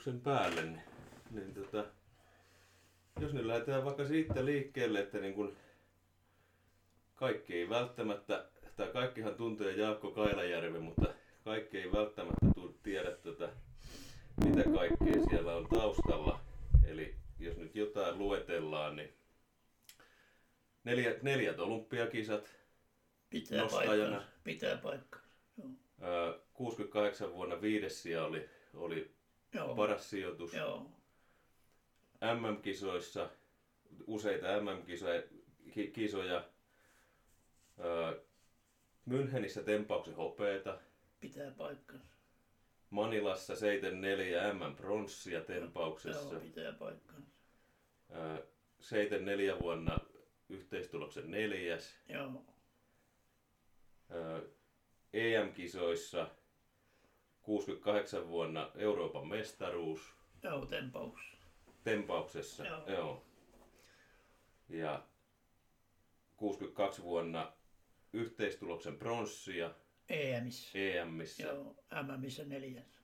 ajatuksen päälle, niin, niin tota, jos nyt lähdetään vaikka siitä liikkeelle, että niin kun kaikki ei välttämättä, tai kaikkihan tuntee Jaakko Kailajärven, mutta kaikki ei välttämättä tiedä tota, mitä kaikkea siellä on taustalla. Eli jos nyt jotain luetellaan, niin neljät, neljät olympiakisat Pitää nostajana. paikkansa. Pitää paikkansa. Joo. Ää, 68 vuonna viides sija oli, oli Joo. paras sijoitus. Joo. MM-kisoissa, useita MM-kisoja, ki- kisoja. Ää, Münchenissä tempauksen hopeeta. Pitää paikkansa. Manilassa 74 MM-pronssia tempauksessa. Joo, pitää paikkansa. Ää, 74 vuonna yhteistuloksen neljäs. Joo. Ää, EM-kisoissa 68 vuonna Euroopan mestaruus Joo, tempaus. tempauksessa. Joo. Joo. Ja 62 vuonna yhteistuloksen pronssia EMissä. EMissä Joo, MMissä neljäs.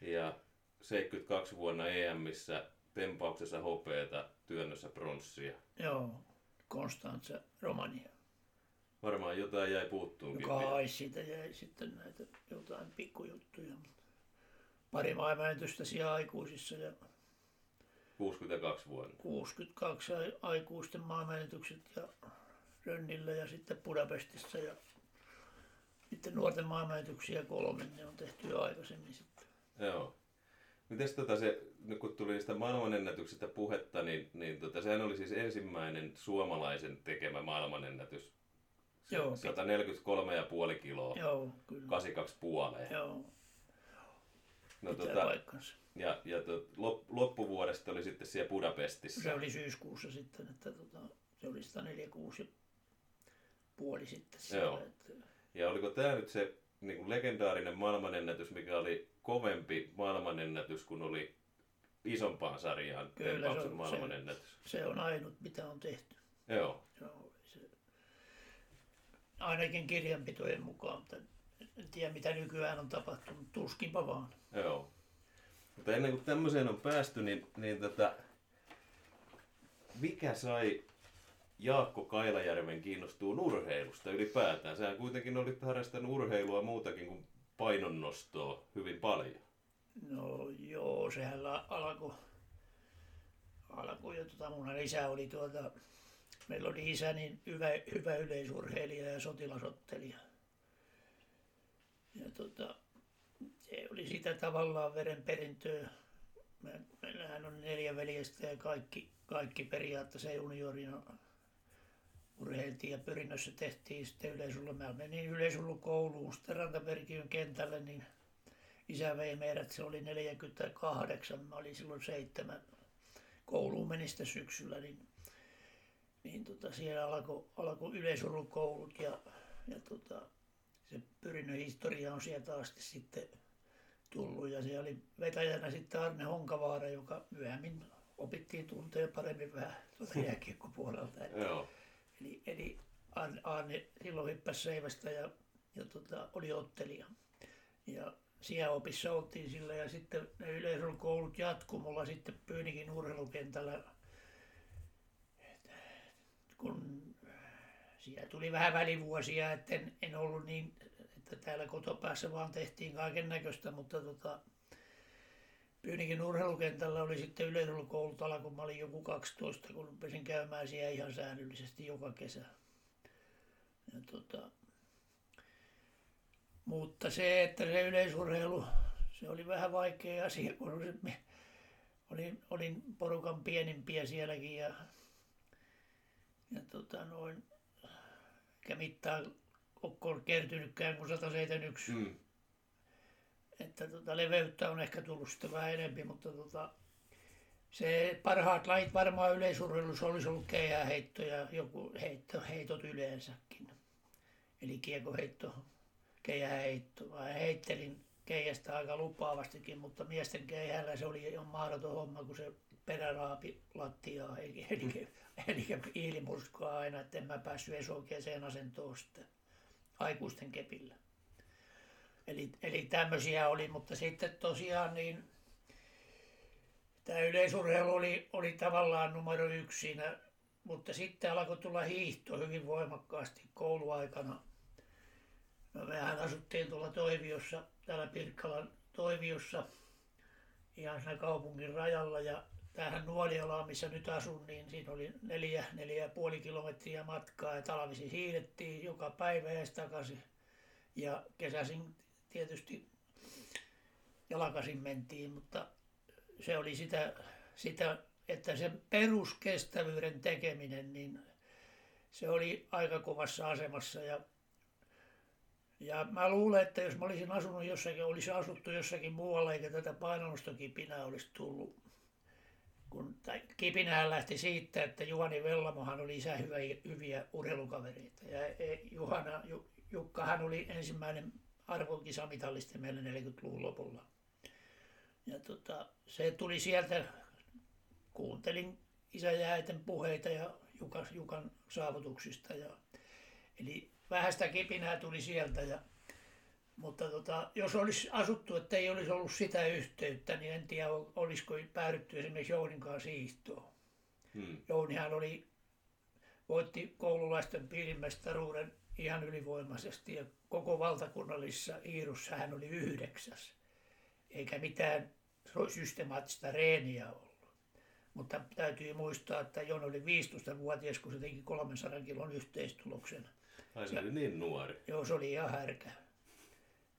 ja 72 vuonna EMissä tempauksessa hopeeta, työnnössä pronssia. Joo, Konstantsa, Romania. Varmaan jotain jäi puuttuunkin. vielä. Kai siitä jäi sitten näitä jotain pikkujuttuja. Pari maailmanennätystä siellä aikuisissa ja 62 vuonna. 62 ai- aikuisten maailmanennätykset ja Rönnillä ja sitten Budapestissa ja sitten nuorten maailmanennätyksiä kolme, ne on tehty jo aikaisemmin sitten. Joo. Mites tota se, kun tuli niistä maailmanennätyksestä puhetta, niin, niin tota, sehän oli siis ensimmäinen suomalaisen tekemä maailmanennätys. Se Joo, 143,5 kiloa, Joo, kyllä. 82 puoleen. Joo, No, pitää tota, paikkansa. ja ja tot, lop, loppuvuodesta oli sitten siellä Budapestissa. Se oli syyskuussa sitten, että tota, se oli 146 ja puoli sitten siellä. Joo. Että, Ja oliko tämä nyt se niin kuin legendaarinen maailmanennätys, mikä oli kovempi maailmanennätys kuin oli isompaan sarjaan Kyllä, se on- se- maailmanennätys? se on ainut, mitä on tehty. Joo. Joo, se, ainakin kirjanpitojen mukaan, mutta en tiedä mitä nykyään on tapahtunut, tuskinpa vaan. Joo. Mutta ennen kuin tämmöiseen on päästy, niin, niin tota, mikä sai Jaakko Kailajärven kiinnostuu urheilusta ylipäätään? Sähän kuitenkin olit harrastanut urheilua muutakin kuin painonnostoa hyvin paljon. No joo, sehän alkoi, alkoi jo, tota, mun isä oli tuota, meillä oli isä niin hyvä, hyvä yleisurheilija ja sotilasottelija. Ja tota, se oli sitä tavallaan verenperintöä. Me, meillähän on neljä veljestä ja kaikki, kaikki periaatteessa juniorina urheiltiin ja pyrinnössä tehtiin sitten yleisullu. Mä menin yleisullukouluun sitten Rantabergiön kentälle, niin isä vei meidät, se oli 48, mä olin silloin seitsemän. Kouluun meni sitten syksyllä, niin, niin tota, siellä alkoi alko yleisurheilusukoulut ja, ja tota, se pyrinnön historia on sieltä asti sitten tullut ja siellä oli vetäjänä sitten Arne Honkavaara, joka myöhemmin opittiin tuntea paremmin vähän tuolta jääkiekkopuolelta. Että. Eli, eli Arne, Arne silloin hyppäsi seivästä ja, ja tota, oli ottelija. Ja siellä opissa oltiin sillä ja sitten ne yleisurheilukoulut jatku mulla sitten Pyynikin urheilukentällä. Kun siellä tuli vähän välivuosia, että en, en ollut niin, että täällä kotopäässä vaan tehtiin kaiken näköistä, mutta tota, Pyynikin urheilukentällä oli sitten yleisurheilukoulut alkoi, kun mä olin joku 12, kun rupesin käymään siellä ihan säännöllisesti joka kesä. Ja tota, mutta se, että se yleisurheilu, se oli vähän vaikea asia, kun oli, olin, olin porukan pienimpiä sielläkin ja, ja tota noin, eikä mitään ole kertynytkään kuin 171 Mm. että tota, leveyttä on ehkä tullut sitten vähän enempi, mutta tota, se parhaat lajit varmaan yleisurheilussa olisi ollut keihäheitto ja joku heitto, heitot yleensäkin. Eli kiekoheitto, keihäheitto. Mä heittelin keihästä aika lupaavastikin, mutta miesten keihällä se oli ihan mahdoton homma, kun se peräraapi lattiaa, eli, eli, eli hiilimurskaa aina, että en mä päässyt edes oikeaan asentoon sitten aikuisten kepillä. Eli, eli tämmöisiä oli, mutta sitten tosiaan niin tämä yleisurheilu oli, oli tavallaan numero yksi siinä, mutta sitten alkoi tulla hiihto hyvin voimakkaasti kouluaikana. No, mehän asuttiin tuolla Toiviossa, täällä Pirkkalan Toiviossa, ihan siinä kaupungin rajalla ja tähän Nuoliolaan, missä nyt asun, niin siinä oli neljä, neljä ja puoli kilometriä matkaa ja talvisin hiidettiin joka päivä ja takaisin. Ja kesäisin tietysti jalkasin mentiin, mutta se oli sitä, sitä että sen peruskestävyyden tekeminen, niin se oli aika kovassa asemassa ja ja mä luulen, että jos mä olisin asunut jossakin, olisi asuttu jossakin muualla eikä tätä painonnostokipinää olisi tullut. Kun kipinähän lähti siitä, että Juhani Vellamohan oli isä hyvä, hyviä urheilukavereita. Ja e, Juhana, Jukkahan oli ensimmäinen arvokisamitalisti meillä 40-luvun lopulla. Ja tota, se tuli sieltä, kuuntelin isä ja äiten puheita ja Jukas, Jukan saavutuksista. Ja, eli vähäistä kipinää tuli sieltä. Ja, mutta tota, jos olisi asuttu, että ei olisi ollut sitä yhteyttä, niin en tiedä, olisiko päädytty esimerkiksi Jounin kanssa hiihtoon. Hmm. Jounihan oli, voitti koululaisten piirimestaruuden ihan ylivoimaisesti ja koko valtakunnallisessa hiirussa hän oli yhdeksäs. Eikä mitään systemaattista reeniä ollut. Mutta täytyy muistaa, että Jon oli 15-vuotias, kun se teki 300 kilon yhteistuloksen. Ai se oli niin nuori. Joo, se oli ihan härkä.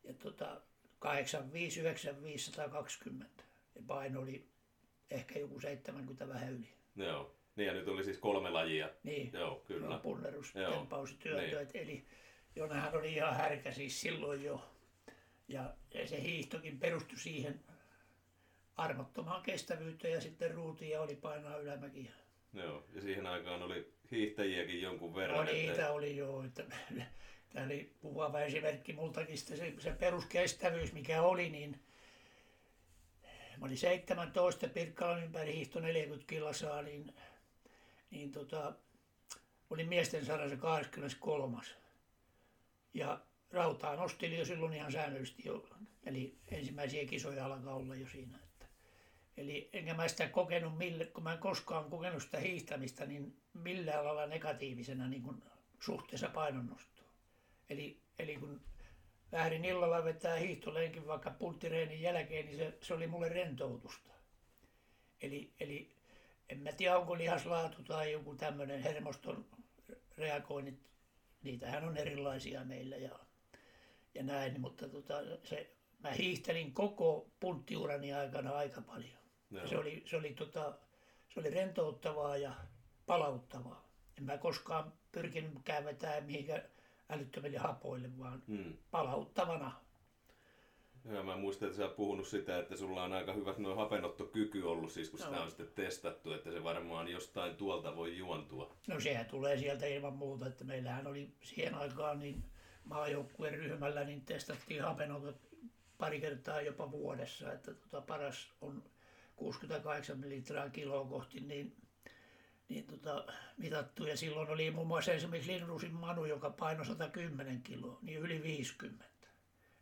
Ja tota, 85, 95, 120. Ja paino oli ehkä joku 70 vähän yli. Joo. Niin ja nyt oli siis kolme lajia. Niin. Joo, kyllä. Punnerus, Joo. tempaus työntö. Niin. Eli Jonahan oli ihan härkä siis silloin jo. Ja, ja se hiihtokin perustui siihen armottomaan kestävyyteen ja sitten ruutia oli painaa ylämäkiä. Joo, ja siihen aikaan oli hiihtäjiäkin jonkun verran. No niitä että... oli joo. Että, tämä oli kuvaava esimerkki multakin se, se peruskestävyys mikä oli, niin mä olin 17 Pirkkalan ympäri hiihto 40 kilosaa, niin, niin tota, olin miesten sarjassa 23. Ja rautaa nostili jo silloin ihan säännöllisesti jo, eli ensimmäisiä kisoja alkaa olla jo siinä. Eli enkä mä sitä kokenut, mille, kun mä en koskaan kokenut sitä hiihtämistä, niin millään lailla negatiivisena niin kuin suhteessa painonnostoon. Eli, eli kun lähdin illalla vetää hiihtolenkin vaikka pulttireenin jälkeen, niin se, se oli mulle rentoutusta. Eli, eli en mä tiedä, onko lihaslaatu tai joku tämmöinen hermoston reagoinnit, niitähän on erilaisia meillä ja, ja näin, mutta tota, se, mä hiihtelin koko punttiurani aikana aika paljon. No. Se oli, se, oli tota, se oli rentouttavaa ja palauttavaa. En mä koskaan pyrkinytkään vetämään mihinkään älyttömille hapoille, vaan hmm. palauttavana. Joo, mä muistan, että sä oot puhunut sitä, että sulla on aika hyvä noin hapenottokyky ollut, siis kun no. sitä on sitten testattu, että se varmaan jostain tuolta voi juontua. No sehän tulee sieltä ilman muuta, että meillähän oli siihen aikaan niin maajoukkueen ryhmällä niin testattiin hapenotot pari kertaa jopa vuodessa, että tota paras on 68 litraa kiloa kohti, niin, niin tota, mitattu. Ja silloin oli muun muassa esimerkiksi Lindrusin Manu, joka painoi 110 kiloa, niin yli 50.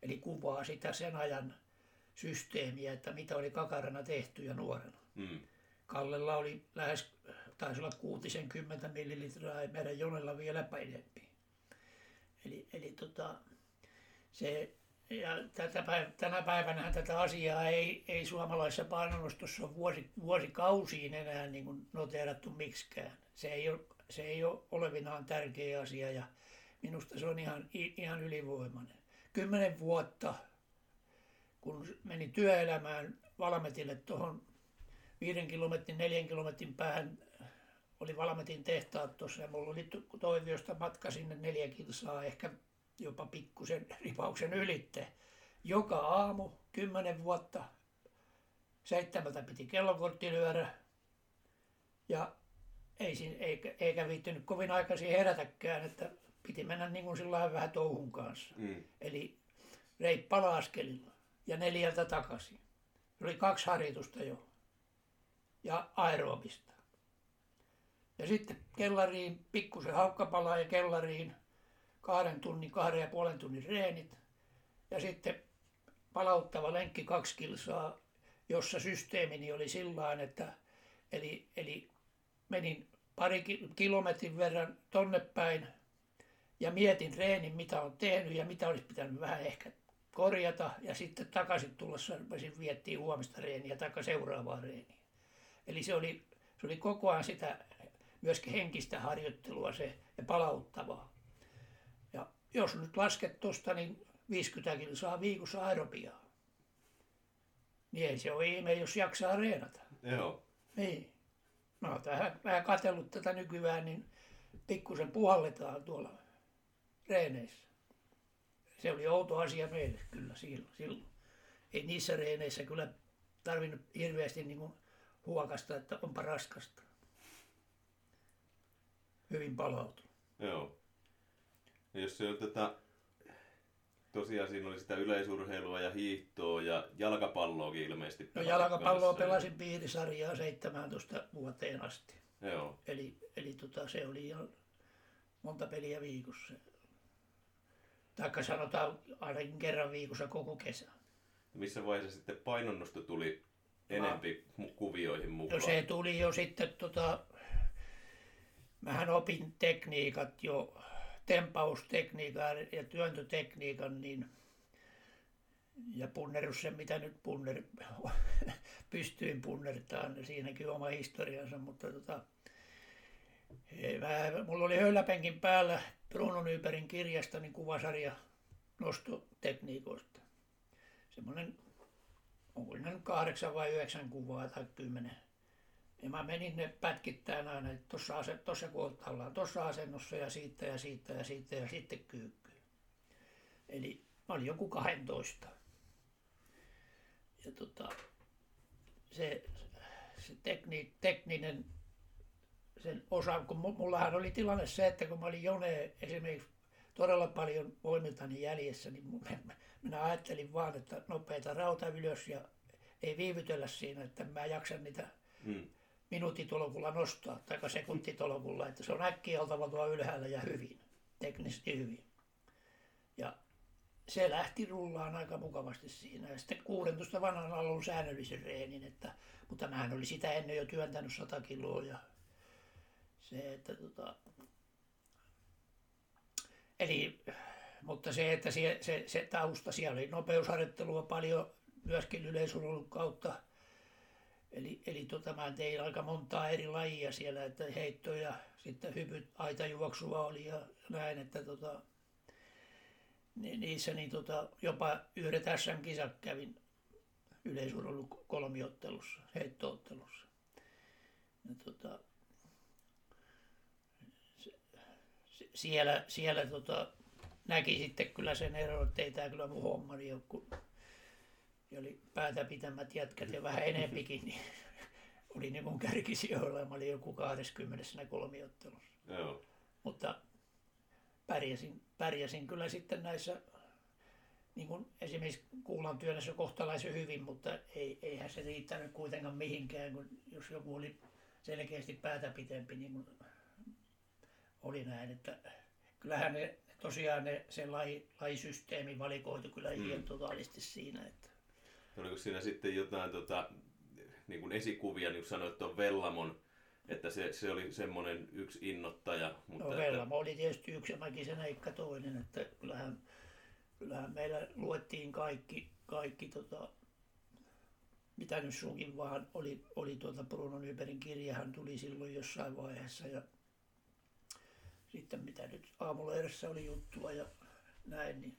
Eli kuvaa sitä sen ajan systeemiä, että mitä oli kakarana tehty ja nuorena. Mm. Kallella oli lähes, taisi olla 60 millilitraa ja meidän Jonella vielä pidempi. Eli, eli tota, se ja tätä päivä, tänä päivänä tätä asiaa ei, ei suomalaisessa painonnostossa ole vuosi, vuosikausiin enää niin kuin noteerattu miksikään. Se ei, ole, se ei ole olevinaan tärkeä asia ja minusta se on ihan, ihan ylivoimainen. Kymmenen vuotta, kun menin työelämään Valmetille tuohon viiden kilometrin, neljän kilometrin päähän oli Valmetin tehtaat tuossa ja mulla oli Toiviosta matka sinne neljä kilsaa, ehkä jopa pikkusen ripauksen ylitte. Joka aamu, kymmenen vuotta, seitsemältä piti kellokortti lyödä. Ja ei, eikä, eikä viittynyt kovin aikaisin herätäkään, että piti mennä niin kuin sillä vähän touhun kanssa. Mm. Eli reippala askelilla ja neljältä takaisin. Oli kaksi harjoitusta jo. Ja aerobista. Ja sitten kellariin, pikkusen haukkapalaa ja kellariin kahden tunnin, kahden ja puolen tunnin reenit ja sitten palauttava lenkki kaksi kilsaa jossa systeemini oli sillä että eli, eli menin pari kilometrin verran tonne päin ja mietin treenin, mitä on tehnyt ja mitä olisi pitänyt vähän ehkä korjata ja sitten takaisin tullessa rupesin viettiin huomista reeniä tai seuraavaa reeniä. Eli se oli, se oli koko ajan sitä myöskin henkistä harjoittelua se ja palauttavaa. Jos nyt lasket tuosta, niin 50 saa viikossa aerobiaa. Niin ei se ole ihme, jos jaksaa reenata. Joo. Niin. No tähän vähän katsellut tätä nykyään, niin pikkusen puhalletaan tuolla reeneissä. Se oli outo asia meille kyllä silloin. Ei niissä reeneissä kyllä tarvinnut hirveästi niin kuin huokasta, että onpa raskasta. Hyvin palautunut. Joo. Jos se on tätä, tosiaan siinä oli sitä yleisurheilua ja hiihtoa ja jalkapalloakin ilmeisesti. No jalkapalloa pelasin piirisarjaa 17 vuoteen asti. Joo. Eli, eli tota, se oli ihan monta peliä viikossa. Taikka sanotaan ainakin kerran viikossa koko kesä. Missä vaiheessa sitten painonnosto tuli enempi no, kuvioihin mukaan? No se tuli jo sitten, tota, mähän opin tekniikat jo, tempaustekniikan ja työntötekniikan, niin ja punnerus se, mitä nyt punner, pystyin punnertaan, siinäkin oma historiansa, mutta tota, mä, mulla oli höyläpenkin päällä Bruno Nybergin kirjasta niin kuvasarja nostotekniikoista. Semmoinen, onko ne kahdeksan vai yhdeksän kuvaa tai kymmenen. Ja mä menin ne pätkittäin aina, että tuossa, ase, tuossa kun ollaan tuossa asennossa ja siitä ja siitä ja siitä ja sitten kyykkyy. Eli mä olin joku 12. Ja tota, se, se tekni, tekninen sen osa, kun mullahan oli tilanne se, että kun mä olin Jone esimerkiksi todella paljon voimiltani jäljessä, niin minä ajattelin vaan, että nopeita rauta ylös ja ei viivytellä siinä, että mä jaksan niitä mm. Minuuttitolokulla nostaa tai sekuntitolokulla, että se on äkkiä oltava tuo ylhäällä ja hyvin, teknisesti hyvin. Ja se lähti rullaan aika mukavasti siinä. Ja sitten 16 vanhan alun säännöllisen reenin, että, mutta mähän oli sitä ennen jo työntänyt 100 kiloa ja se, että tota, eli, mutta se, että se, se, se tausta, siellä oli nopeusharjoittelua paljon myöskin yleisurheilun kautta. Eli, eli tota, mä tein aika montaa eri lajia siellä, että heittoja, sitten hypyt, aitajuoksua oli ja näin, että tota, niissä niin tota, jopa yhdet SM-kisat kävin yleisurheilun kolmiottelussa, heittoottelussa. Ja tota, siellä, siellä tota, näki sitten kyllä sen eron, että ei tämä kyllä mun hommani ole, kun oli päätä pitämät jätkät ja vähän enempikin, niin oli niin mun kärkisijoilla. Mä olin joku 20 kolmiottelussa. Joo. Mutta pärjäsin, pärjäsin kyllä sitten näissä, niin kuin esimerkiksi kuulan työnnössä kohtalaisen hyvin, mutta ei, eihän se riittänyt kuitenkaan mihinkään, kun jos joku oli selkeästi päätä pitempi, niin kuin oli näin, että kyllähän ne tosiaan ne, se lai, lajisysteemi valikoitu kyllä mm. ihan totaalisti siinä. Että... Oliko siinä sitten jotain tota, niin kuin esikuvia, niin kuin sanoit tuon Vellamon, että se, se oli semmoinen yksi innottaja. Mutta no Vellamo että... oli tietysti yksi ja Mäkisen Eikka toinen, että kyllähän, kyllähän meillä luettiin kaikki, kaikki tota, mitä nyt sunkin vaan oli, oli tuota Bruno Nybergin kirjahan tuli silloin jossain vaiheessa ja sitten mitä nyt aamulehdessä oli juttua ja näin, niin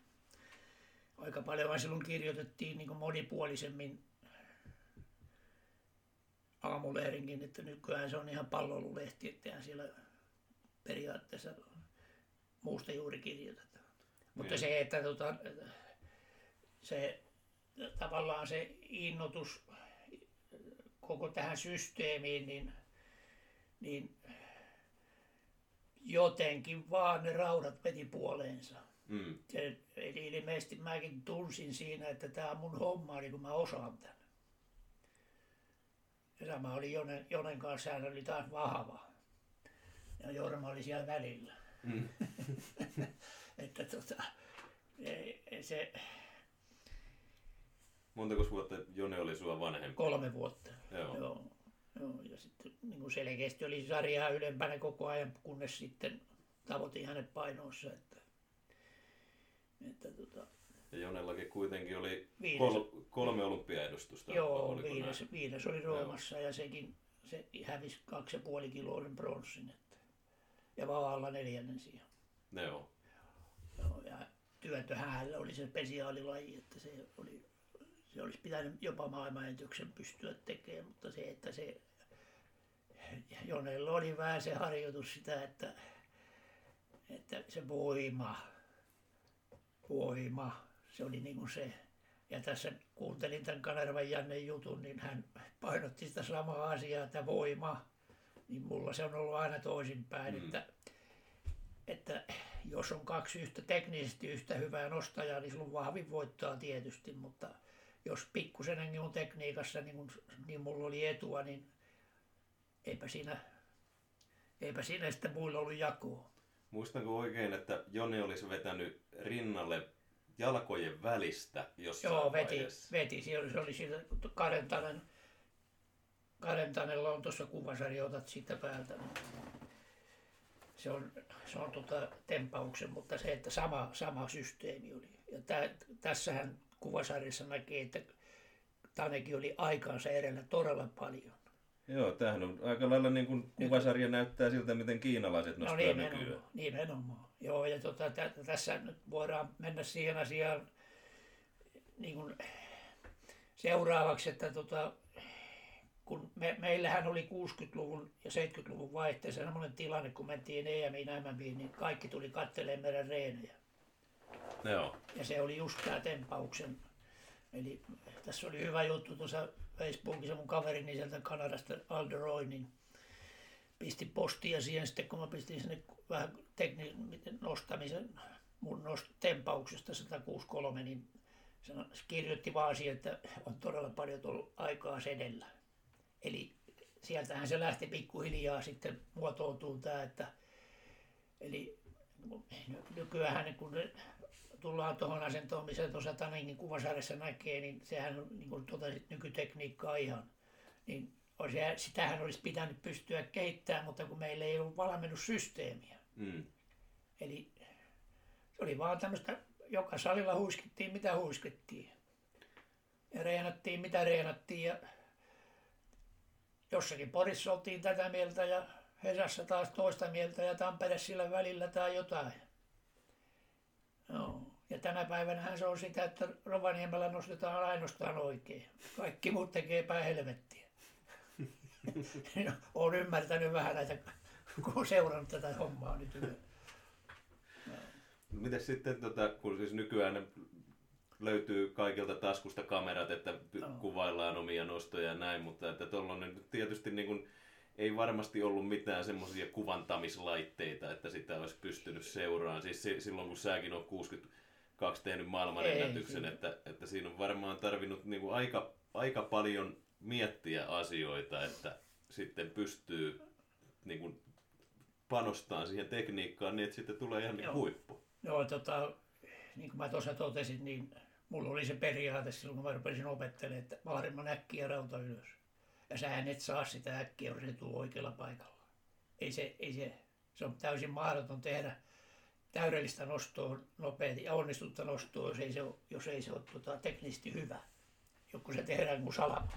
aika paljon silloin kirjoitettiin niin monipuolisemmin aamulehdenkin, että nykyään se on ihan pallolulehti, että siellä periaatteessa muusta juuri kirjoitetaan. Mutta niin. se, että tota, se tavallaan se innotus koko tähän systeemiin, niin, niin jotenkin vaan ne raudat veti puoleensa. Mm. Eli ilmeisesti mäkin tunsin siinä, että tämä on mun homma, niin kun mä osaan tämän. Ja sama oli Jonen, Jonen kanssa, hän oli taas vahva. Ja Jorma oli siellä välillä. Mm. että tota, se, Montako vuotta Jone oli sua vanhempi? Kolme vuotta. Joo. Joo. Joo. Ja sitten niin kuin selkeästi oli sarjaa ylempänä koko ajan, kunnes sitten tavoitin hänet painoissa. Että, että tota, Ja Jonellakin kuitenkin oli Viides. kol, kolme olympiaedustusta. joo, viides, näin? viides oli Roomassa ja sekin se hävisi kaksi ja puoli kiloa sen bronssin. Että, ja Vaalla neljännen siihen. Joo. Joo, ja työtöhän hänellä oli se spesiaalilaji, että se, oli, se olisi pitänyt jopa maailmanennätyksen pystyä tekemään, mutta se, että se Jonella oli vähän se harjoitus sitä, että, että se voima, voima, se oli niin kuin se. Ja tässä kuuntelin tämän Kanervan Janne jutun, niin hän painotti sitä samaa asiaa, että voima, niin mulla se on ollut aina toisinpäin, Mm. että että jos on kaksi yhtä teknisesti yhtä hyvää nostajaa, niin silloin vahvin voittaa tietysti, mutta jos pikkusenenkin on tekniikassa, niin, kun, niin mulla oli etua, niin eipä siinä, eipä siinä sitten muilla ollut jakoa. Muistanko oikein, että Jone olisi vetänyt rinnalle jalkojen välistä jossain Joo, veti, vaiheessa? veti. Se oli, se oli siinä Karentanen, Karentanella on tuossa kuvasarja, otat siitä päältä. niin Se on, se on tota tempauksen, mutta se, että sama, sama systeemi oli. Ja tä, tässähän kuvasarjassa näkee, että Tanekin oli aikaansa edellä todella paljon. Joo, tämähän on aika lailla niin kuin kuvasarja näyttää siltä, miten kiinalaiset No nostaa nimenomaan, nykyään. nimenomaan. Joo, ja tota, tä, tässä nyt voidaan mennä siihen asiaan niin kuin seuraavaksi, että tota, kun me, meillähän oli 60-luvun ja 70-luvun vaihteessa sellainen tilanne, kun mentiin EMiin, MMiin, niin kaikki tuli katselemaan meidän reenejä. Joo. Ja se oli just tämä tempauksen. Eli tässä oli hyvä juttu tuossa Facebookissa mun kaverini sieltä Kanadasta Alderoy, niin pisti postia siihen sitten, kun mä pistin sinne vähän tekni- miten nostamisen mun nost- tempauksesta 163, niin se kirjoitti vaan siihen, että on todella paljon tullut aikaa sedellä. Eli sieltähän se lähti pikkuhiljaa sitten muotoutuu tämä, että eli nykyään kun tullaan tuohon asentoon, missä tuossa Taningin kuvasarjassa näkee, niin sehän on niin kuin totesit, nykytekniikkaa ihan. Niin olisi, sitähän olisi pitänyt pystyä kehittämään, mutta kun meillä ei ollut valmennussysteemiä. Mm. Eli se oli vaan tämmöistä, joka salilla huiskittiin mitä huiskittiin. Ja reenattiin mitä reenattiin ja jossakin Porissa oltiin tätä mieltä ja Hesassa taas toista mieltä ja Tampere sillä välillä tai jotain. Ja tänä päivänä se on sitä, että Rovaniemellä nostetaan ainoastaan oikein. Kaikki muut tekee päin helvettiä. Olen ymmärtänyt vähän näitä, kun olen seurannut tätä hommaa nyt yli. Miten sitten, tota, kun siis nykyään löytyy kaikilta taskusta kamerat, että Joo. kuvaillaan omia nostoja ja näin, mutta että tuollainen tietysti niin kuin, ei varmasti ollut mitään semmoisia kuvantamislaitteita, että sitä olisi pystynyt seuraamaan. Siis si- silloin kun säkin on 62 tehnyt maailmanennätyksen, että, että siinä on varmaan tarvinnut niin kuin aika, aika paljon miettiä asioita, että sitten pystyy niin kuin, panostamaan siihen tekniikkaan niin, että sitten tulee ihan niin Joo. huippu. Joo, tota, niin kuin mä tuossa totesin, niin mulla oli se periaate silloin, kun mä rupesin opettelemaan, että mahdollisimman äkkiä rauta ylös. Ja sähän et saa sitä äkkiä, jos se tulee oikealla paikalla. Ei se, ei se, se on täysin mahdoton tehdä täydellistä nostoa nopeasti ja onnistutta nostoa, jos ei se ole, jos ei se ole tota, teknisesti hyvä. Joku se tehdään kuin salama.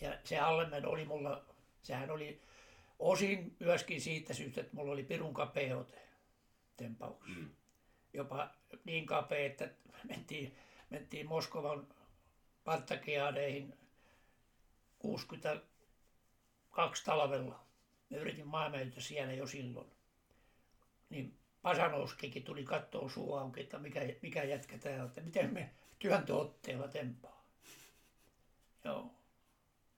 Ja se allemeno oli mulla, sehän oli osin myöskin siitä syystä, että mulla oli pirun kapea ote tempauksessa. Mm. Jopa niin kapea, että mentiin, mentiin Moskovan parttakeadeihin 62 talvella. Me yritin maailmanjältä siellä jo silloin. Niin Pasanovskikin tuli kattoon suu auki, että mikä, mikä jätkä tää on, että miten me työntöotteella tempaa. Joo.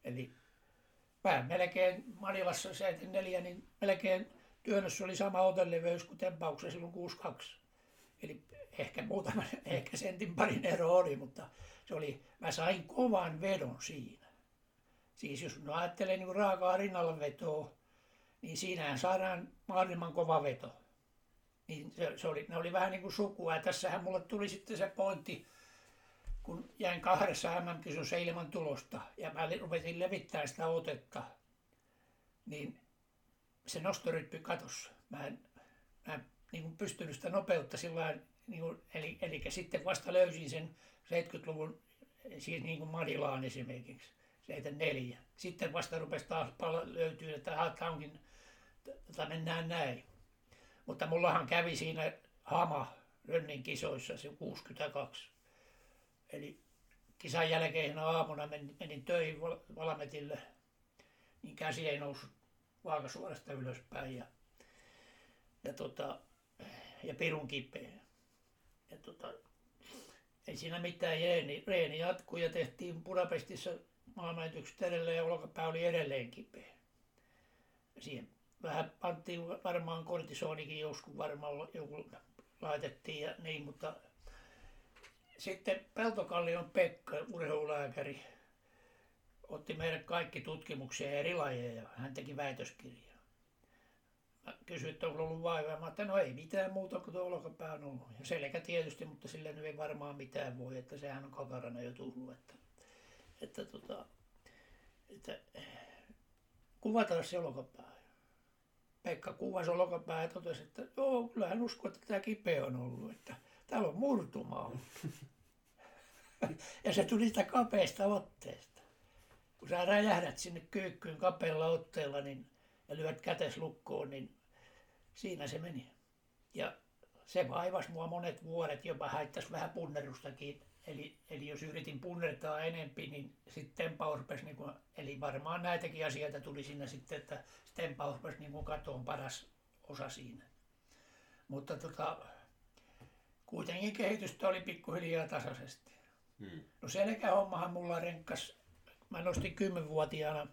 Eli mä melkein Manilassa 74, niin melkein työnnössä oli sama oteleveys kuin tempauksessa silloin 62. Eli ehkä muutama, ehkä sentin parin ero oli, mutta se oli, mä sain kovan vedon siinä. Siis jos mä ajattelen niin raakaa rinnalla vetoa, niin siinähän saadaan mahdollisimman kova veto. Niin se, se oli, ne oli vähän niin kuin sukua. Ja tässähän mulle tuli sitten se pointti, kun jäin kahdessa MM-kisossa ilman tulosta ja mä rupesin levittämään sitä otetta, niin se nostorytmi katosi. Mä en, mä en niin kuin pystynyt sitä nopeutta sillä niin eli, eli sitten vasta löysin sen 70-luvun, siis niin kuin Marilaan esimerkiksi, 74. Sitten vasta rupesi taas löytyy, että tämä onkin, tota mennään näin. Mutta mullahan kävi siinä Hama Rönnin kisoissa se 62. Eli kisan jälkeisenä aamuna menin, menin töihin Valmetille, niin käsi ei noussut vaakasuorasta ylöspäin ja, ja, tota, ja pirun kipeä. Ja tota, ei siinä mitään jeeni. Reeni jatkui ja tehtiin Budapestissa maailmanennätykset edelleen ja olkapää oli edelleen kipeä. Siihen vähän pantiin varmaan kortisonikin joskus varmaan joku laitettiin ja niin, mutta sitten Peltokallion Pekka, urheilulääkäri, otti meille kaikki tutkimuksia eri lajeja. Hän teki väitöskirjaa. Mä kysyin, että onko ollut vaivaa. Mä että no ei mitään muuta kuin tuo olkapää on ollut. Ja selkä tietysti, mutta sillä ei varmaan mitään voi, että sehän on kakarana jo tullut. Että, että, tota, että kuvataan se olkapää. Pekka kuvasi olkapää ja totesi, että joo, kyllä hän uskoo, että tämä kipeä on ollut. Että täällä on murtuma ollut. ja se tuli sitä kapeasta otteesta. Kun sä räjähdät sinne kyykkyyn kapealla otteella niin, ja lyöt kätes lukkoon, niin siinä se meni. Ja se vaivasi mua monet vuodet, jopa haittaisi vähän punnerustakin. Eli, eli jos yritin punnertaa enempi, niin sitten tempaus rupesi, niin kuin, eli varmaan näitäkin asioita tuli siinä sitten, että tempaus rupesi niin kuin katoon paras osa siinä. Mutta tota, kuitenkin kehitystä oli pikkuhiljaa tasaisesti. Hmm. No selkähommahan mulla renkkas, mä nostin kymmenvuotiaana,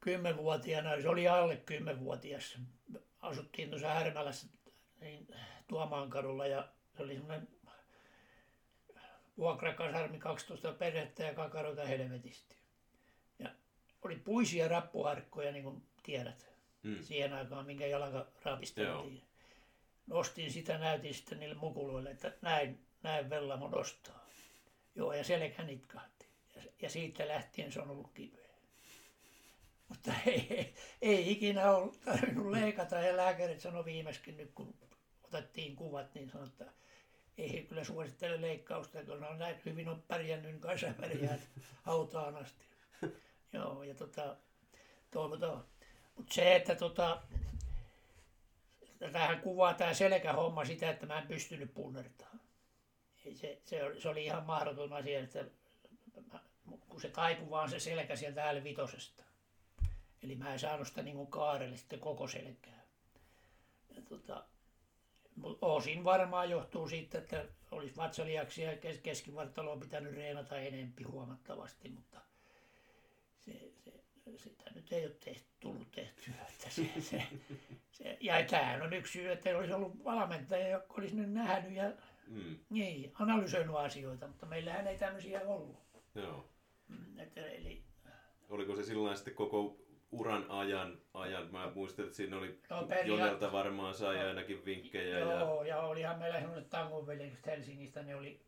kymmenvuotiaana, se oli alle kymmenvuotias. Asuttiin tuossa Härmälässä niin, Tuomaankadulla ja se oli semmoinen vuokrakasarmi 12 perhettä ja kakaroita helvetisti. Ja oli puisia rappuharkkoja, niin kuin tiedät, hmm. siihen aikaan, minkä jalka raapisteltiin nostin sitä, näytin sitten niille mukuloille, että näin, näin Vellamo nostaa. Joo, ja selkä nitkahti. Ja, ja siitä lähtien se on ollut kipeä. Mutta ei, ei, ei ikinä ollut tarvinnut leikata ja lääkärit sanoi viimeiskin nyt, kun otettiin kuvat, niin sanoi, että ei kyllä suosittele leikkausta, kun on näin hyvin on pärjännyt, niin pärjäät hautaan asti. Joo, ja tota, toivotaan. Mutta se, että tota, tähän kuvaa tämä selkähomma sitä, että mä en pystynyt punnertamaan. Se, se, oli, se oli ihan mahdoton asia, että kun se taipui vaan se selkä sieltä L5. Eli mä en saanut sitä niin kaarelle sitten koko selkää. Ja tota, osin varmaan johtuu siitä, että olisi vatsaliaksi ja keskivartaloa pitänyt reenata enempi huomattavasti, mutta se, se, sitä nyt ei ole tehty, tullut tehtyä. Että se, se, se, ja tämähän on yksi syy, että olisi ollut valmentaja, joka olisi nyt nähnyt ja mm. niin, analysoinut asioita, mutta meillähän ei tämmöisiä ollut. Joo. Mm, että, eli, Oliko se silloin sitten koko uran ajan, ajan. mä muistan, että siinä oli no, Jonelta varmaan sai no, ainakin vinkkejä. Joo, ja, ja olihan meillä sellaiset tangonveljekset Helsingistä, ne oli,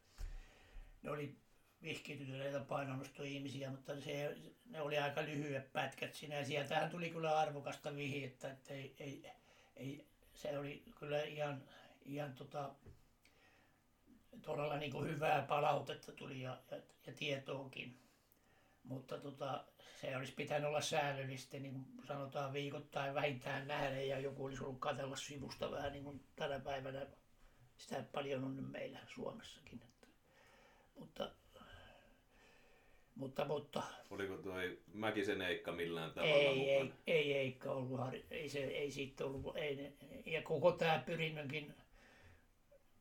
ne oli vihkityneitä painonnostoihmisiä, mutta se, ne oli aika lyhyet pätkät siinä ja sieltähän tuli kyllä arvokasta vihjettä, että ei, ei, ei, se oli kyllä ihan, ihan tota, todella niin kuin hyvää palautetta tuli ja, ja, ja tietoakin. Mutta tota, se olisi pitänyt olla säännöllisesti, niin kuin sanotaan viikoittain vähintään nähdä ja joku olisi ollut katsella sivusta vähän niin kuin tänä päivänä. Sitä paljon on nyt meillä Suomessakin. Että, mutta mutta, mutta... Oliko toi Mäkisen Eikka millään tavalla ei, mukana? Ei, ei Eikka ollut, ei, se, ei siitä ollut, ei, ja koko tämä pyrinnönkin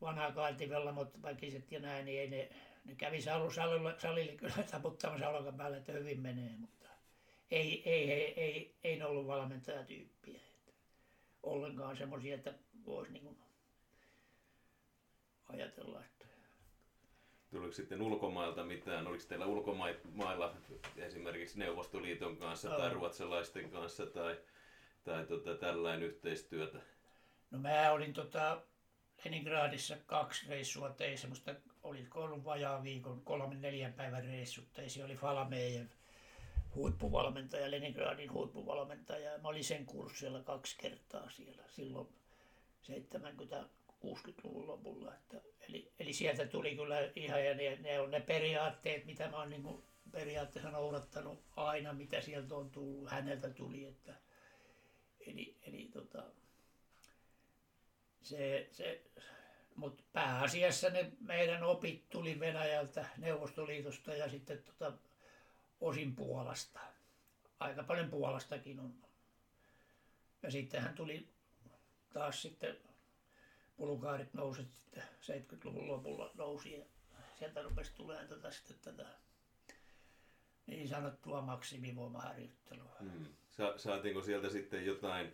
vanha Kaitivella, mutta Mäkiset ja näin, niin ei ne, ne kävi salille, salille kyllä taputtamassa olkapäälle, että hyvin menee, mutta ei, ei, ei, ei, ei ne ollut valmentajatyyppiä. Että ollenkaan semmoisia, että voisi niin ajatella, että Tuliko sitten ulkomailta mitään? Oliko teillä ulkomailla esimerkiksi Neuvostoliiton kanssa tai ruotsalaisten kanssa tai, tai tota, tällainen yhteistyötä? No mä olin tota Leningradissa kaksi reissua, tein semmoista olisiko ollut vajaa viikon, kolmen neljän päivän reissut. Ja se oli Falameejen huippuvalmentaja, Leningradin huippuvalmentaja. Mä olin sen kurssilla kaksi kertaa siellä silloin 70-60-luvun lopulla. Että, eli, eli, sieltä tuli kyllä ihan, ja ne, ne on ne periaatteet, mitä mä oon niin periaatteessa noudattanut aina, mitä sieltä on tullut, häneltä tuli. Että, eli, eli tota, se, se, mutta pääasiassa ne meidän opit tuli Venäjältä, Neuvostoliitosta ja sitten tota, osin Puolasta. Aika paljon Puolastakin on. Ja sittenhän tuli taas sitten pulukaarit nousi sitten 70-luvun lopulla nousi ja sieltä rupesi tulemaan tätä sitten tätä niin sanottua maksimivoimaharjoittelua. Hmm. Sa- saatiinko sieltä sitten jotain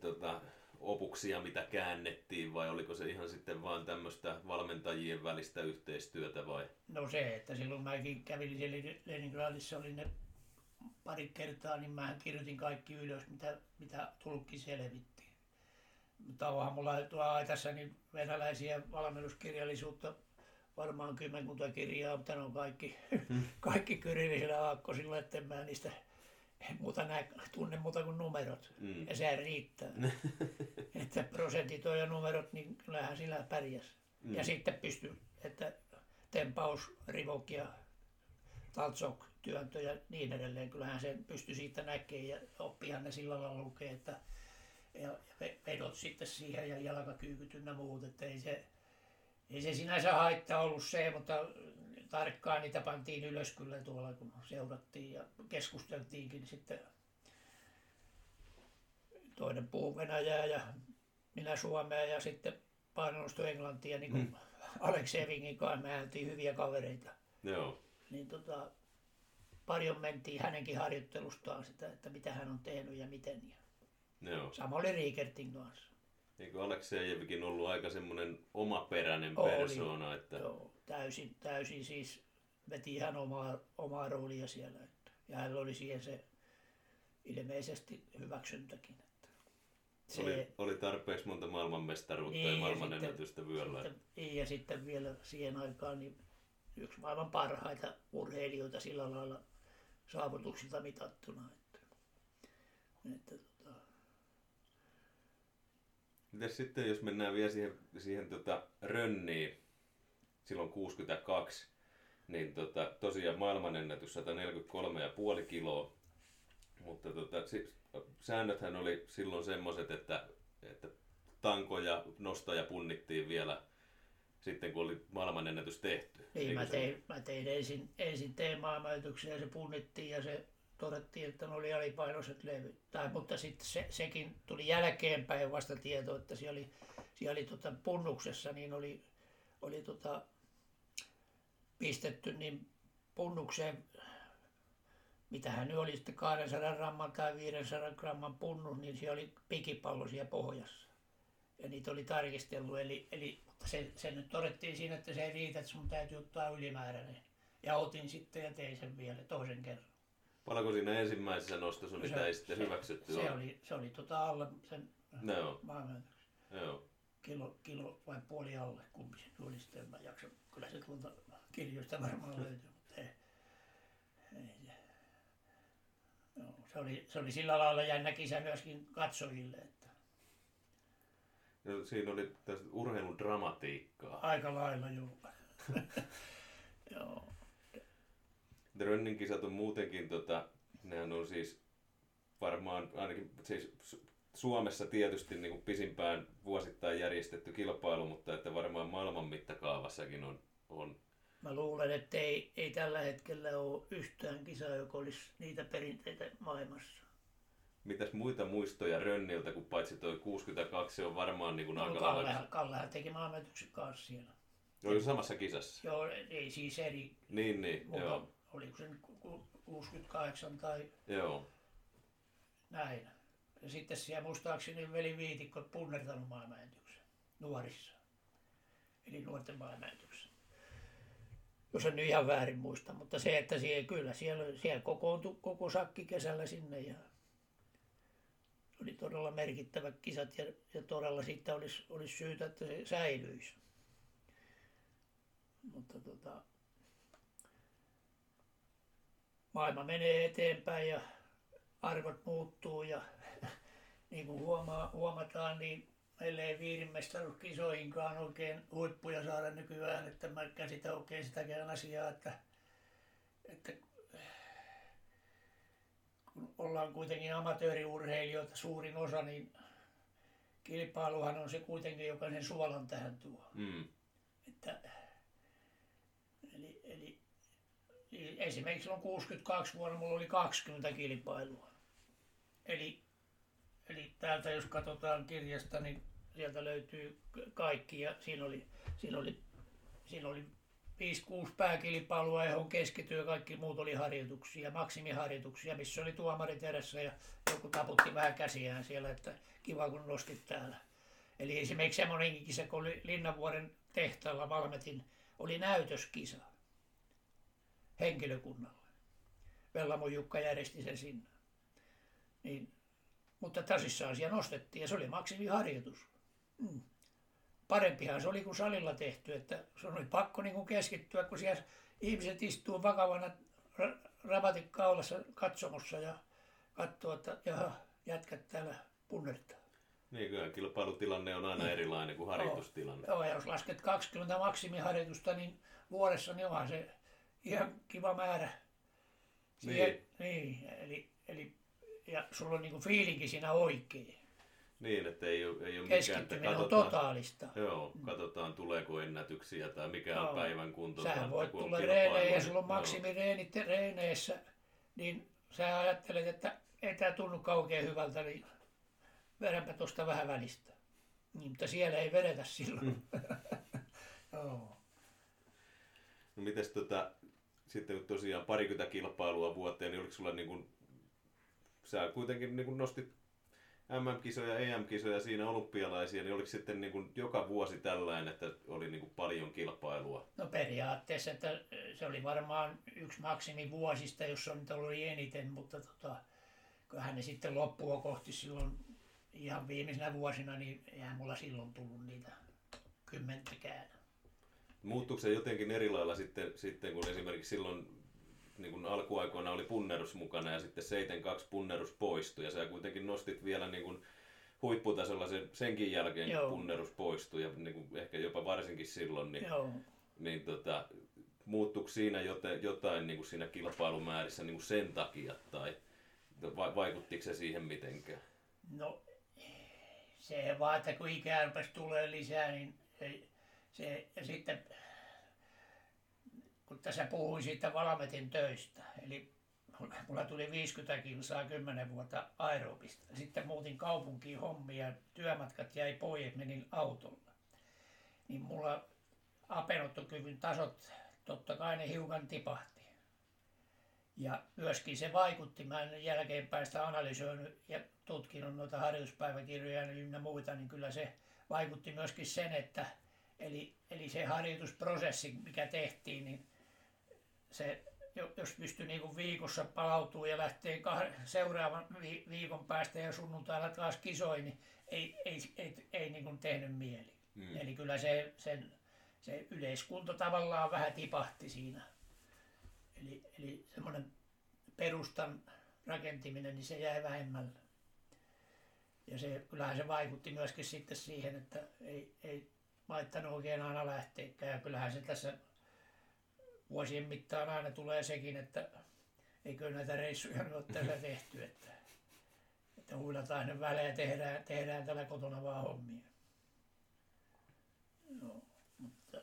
tota, opuksia, mitä käännettiin vai oliko se ihan sitten vaan tämmöistä valmentajien välistä yhteistyötä vai? No se, että silloin mäkin kävin siellä Leningradissa, oli ne pari kertaa, niin mä kirjoitin kaikki ylös, mitä, mitä tulkki selvitti. Mutta onhan mulla tuolla aitassa niin venäläisiä valmennuskirjallisuutta varmaan kymmenkunta kirjaa, mutta ne on kaikki, hmm. kaikki kyrillisillä aakkosilla, että en mä niistä muuta näe, tunne muuta kuin numerot. Mm. Ja se riittää. että prosentit on ja numerot, niin kyllähän sillä pärjäs. Mm. Ja sitten pystyy, että tempaus, rivok ja taltsok, työntö ja niin edelleen. Kyllähän se pystyy siitä näkemään ja oppihan ne sillä lailla lukee, että ja vedot sitten siihen ja jalkakyykyt ynnä muut, että ei se, ei se sinänsä haittaa ollut se, mutta tarkkaan niitä pantiin ylös kyllä tuolla, kun seurattiin ja keskusteltiinkin sitten. Toinen puhuu Venäjää ja minä Suomea ja sitten painostusto Englantia, niin kuin hmm. Alex Evingin kanssa me oltiin hyviä kavereita. Joo. Niin tota, paljon mentiin hänenkin harjoittelustaan sitä, että mitä hän on tehnyt ja miten. Joo. Sama oli Riekertin kanssa. Eikö Aleksejevikin ollut aika semmoinen omaperäinen persona? Että... Joo, täysin, täysin siis veti ihan omaa, omaa roolia siellä. Että, ja hänellä oli siihen se ilmeisesti hyväksyntäkin. Että se, oli, oli tarpeeksi monta maailmanmestaruutta niin, ja maailmanennätystä vyöllä. Sitten, niin, ja sitten vielä siihen aikaan niin yksi maailman parhaita urheilijoita sillä lailla saavutuksilta mitattuna. Että, että. Mitäs sitten, jos mennään vielä siihen, siihen tota, rönniin, silloin 62, niin tota, tosiaan maailmanennätys 143,5 kiloa. Mutta tota, si, säännöthän oli silloin semmoiset, että, että tankoja, nostaja punnittiin vielä sitten kun oli maailmanennätys tehty. Niin, mä tein, mä tein ensin, ensin teemaamäytyksen ja se punnittiin ja se todettiin, että ne oli alipainoiset levyt. Tai, mutta sitten se, sekin tuli jälkeenpäin vasta tieto, että siellä oli, siellä oli tota punnuksessa, niin oli, oli tota pistetty niin punnukseen, hän nyt oli sitten 200 gramman tai 500 gramman punnus, niin siellä oli pikipallo siellä pohjassa. Ja niitä oli tarkisteltu, eli, eli se, se nyt todettiin siinä, että se ei riitä, että sun täytyy ottaa ylimääräinen. Ja otin sitten ja tein sen vielä toisen kerran. Paljonko siinä ensimmäisessä nostossa, mitä se, ei sitten se, hyväksytty? Se, oli, se oli tota alle sen no. Joo. Kilo, kilo vai puoli alle, kumpi se oli sitten, mä jaksan. Kyllä se tuolta kirjoista varmaan löytyy, mutta ei, ei se. Joo, se, oli, se oli sillä lailla jännä kisä myöskin katsojille, että ja siinä oli tästä urheilun dramatiikkaa. Aika lailla, joo. joo. Drönnin kisat on muutenkin, tota, nehän on siis varmaan ainakin siis Suomessa tietysti niin kuin pisimpään vuosittain järjestetty kilpailu, mutta että varmaan maailman mittakaavassakin on, on Mä luulen, että ei, ei tällä hetkellä ole yhtään kisaa, joka olisi niitä perinteitä maailmassa. Mitäs muita muistoja Rönniltä, kun paitsi toi 62 on varmaan niin kuin no, Kallehan, Kallehan teki maailmanennätyksen kanssa siellä. Oli samassa kisassa? Joo, ei siis eri. Niin, niin, mutta joo. Oliko se 68 tai joo. näin. Ja sitten siellä muistaakseni veli Viitikko punnertanut maailmanennätyksen nuorissa. Eli nuorten maailmanennätyksen jos en nyt ihan väärin muista, mutta se, että siellä, kyllä siellä, siellä kokoontui koko sakki kesällä sinne ja oli todella merkittävät kisat ja, ja todella siitä olisi, olisi syytä, että se säilyisi. mutta tota, maailma menee eteenpäin ja arvot muuttuu ja niin kuin huomaa, huomataan, niin meillä ei viirimestaruuskisoihinkaan oikein huippuja saada nykyään, että mä käsitän oikein sitäkään asiaa, että, että kun ollaan kuitenkin amatööriurheilijoita suurin osa, niin kilpailuhan on se kuitenkin, joka sen suolan tähän tuo. Mm. Että, eli, eli, eli esimerkiksi silloin 62 vuonna mulla oli 20 kilpailua. Eli, eli täältä jos katsotaan kirjasta, niin sieltä löytyy kaikki ja siinä oli, siinä oli, siinä oli 5-6 pääkilpailua, johon keskityi ja kaikki muut oli harjoituksia, maksimiharjoituksia, missä oli tuomarit edessä ja joku taputti vähän käsiään siellä, että kiva kun nostit täällä. Eli esimerkiksi semmoinenkin kisa, kun oli Linnanvuoren tehtaalla Valmetin, oli näytöskisa henkilökunnalle. Vellamo Jukka järjesti sen sinne. Niin, mutta tosissaan siellä nostettiin ja se oli maksimiharjoitus. Mm parempihan se oli kuin salilla tehty, että se oli pakko niin kuin keskittyä, kun siellä ihmiset istuu vakavana rabatit kaulassa katsomossa ja katsoo, että jaha, jätkät täällä punnertaa. Niin, kyllä kilpailutilanne on aina erilainen kuin harjoitustilanne. Joo, ja jos lasket 20 maksimiharjoitusta, niin vuodessa niin onhan se ihan kiva määrä. Siihen, niin. niin. eli, eli ja sulla on niin kuin fiilinki siinä oikein. Niin, että ei ole, ei ole mikään, että katsotaan, on totaalista. Joo, katsotaan tuleeko ennätyksiä tai mikä on no, päivän kunto. Sähän voit tulla reeneen ja sulla on maksimireenit reeneissä, niin sä ajattelet, että ei tämä tunnu kauhean hyvältä, niin vedänpä tuosta vähän välistä. Niin, mutta siellä ei vedetä silloin. Mm. Joo. No mites tota, sitten tosiaan parikymmentä kilpailua vuoteen, niin oliko sulla niin kuin, sä kuitenkin niin kuin nostit MM-kisoja, EM-kisoja, siinä olympialaisia, niin oliko sitten niin kuin joka vuosi tällainen, että oli niin kuin paljon kilpailua? No periaatteessa, että se oli varmaan yksi maksimi vuosista, jos on nyt ollut eniten, mutta tota, kyllähän ne sitten loppua kohti silloin ihan viimeisenä vuosina, niin eihän mulla silloin tullut niitä kymmentäkään. Muuttuuko se jotenkin eri lailla sitten, sitten kun esimerkiksi silloin niin kuin alkuaikoina oli punnerus mukana ja sitten seiten kaksi punnerus poistui ja sä kuitenkin nostit vielä niin kuin huipputasolla sen, senkin jälkeen, Joo. kun punnerus poistui ja niin kuin ehkä jopa varsinkin silloin, niin, Joo. niin tota, muuttuiko siinä jotain, jotain niin kuin siinä kilpailumäärissä niin kuin sen takia tai vaikuttiko se siihen mitenkään? No se vaan, että kun ikää rupesi tulee lisää, niin se, se ja sitten kun tässä puhuin siitä Valmetin töistä, eli mulla tuli 50 kilsaa 10 vuotta aerobista. Sitten muutin kaupunkiin hommia, työmatkat jäi pois, menin autolla. Niin mulla apenottokyvyn tasot, totta kai ne hiukan tipahti. Ja myöskin se vaikutti, mä en jälkeenpäin sitä analysoinut ja tutkinut noita harjoituspäiväkirjoja ynnä muita, niin kyllä se vaikutti myöskin sen, että eli, eli se harjoitusprosessi, mikä tehtiin, niin se, jos pystyy niin viikossa palautuu ja lähtee seuraavan viikon päästä ja sunnuntaina taas kisoin, niin ei, ei, ei, ei niin kuin tehnyt mieli. Mm. Eli kyllä se, sen, se yleiskunto tavallaan vähän tipahti siinä. Eli, eli semmoinen perustan rakentiminen, niin se jäi vähemmälle. Ja se, kyllähän se vaikutti myöskin sitten siihen, että ei, ei laittanut oikein aina lähteekään. Ja kyllähän se tässä vuosien mittaan aina tulee sekin, että eikö näitä reissuja nyt ole tällä tehty, että, että huilataan ne välejä tehdään, tehdään tällä kotona vaan hommia. No, mutta...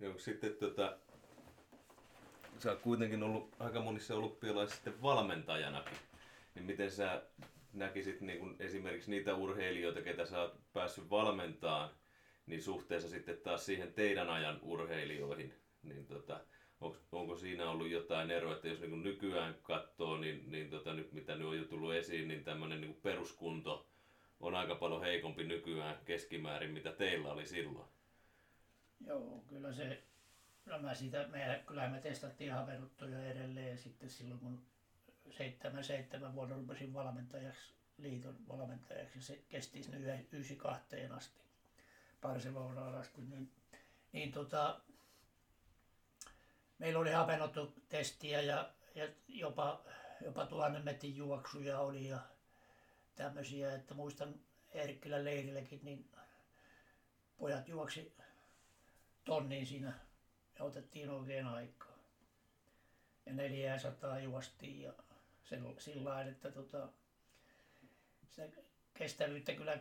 Joo, sitten tota, sä oot kuitenkin ollut aika monissa olympialaisissa sitten valmentajanakin. Niin miten sä näkisit niin kun esimerkiksi niitä urheilijoita, ketä sä oot päässyt valmentamaan, niin suhteessa sitten taas siihen teidän ajan urheilijoihin, niin tota, onko, onko siinä ollut jotain eroa, että jos niin nykyään katsoo, niin, niin tota, nyt mitä nyt on jo tullut esiin, niin tämmöinen niin peruskunto on aika paljon heikompi nykyään keskimäärin, mitä teillä oli silloin. Joo, kyllä se, no mä sitä, me, kyllä me testattiin haveruttuja edelleen sitten silloin, kun seitsemän, seitsemän vuoden rupesin valmentajaksi, liiton valmentajaksi, se kesti sinne 92 asti. Barcelonaan asti, niin, niin tota, meillä oli testiä ja, ja jopa, jopa tuhannen metrin juoksuja oli ja tämmöisiä, että muistan Erkkilän leirilläkin, niin pojat juoksi tonnin siinä ja otettiin oikein aikaa. Ja 400 juostiin ja sillä lailla, että tota, sitä kestävyyttä kyllä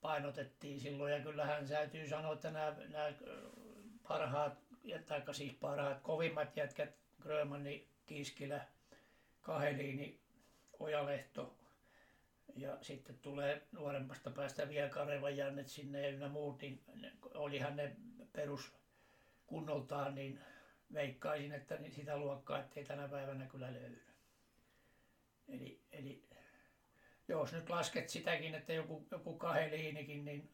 painotettiin silloin ja kyllähän täytyy sanoa, että nämä, nämä parhaat, tai siis parhaat, kovimmat jätkät, Grömanni, Kiskilä, Kaheliini, Ojalehto ja sitten tulee nuoremmasta päästä vielä Karevan Jannet sinne ja muut, niin olihan ne perus kunnoltaan, niin veikkaisin, että sitä luokkaa, ettei tänä päivänä kyllä löydy. Eli, eli jos nyt lasket sitäkin, että joku, joku kaheliinikin, niin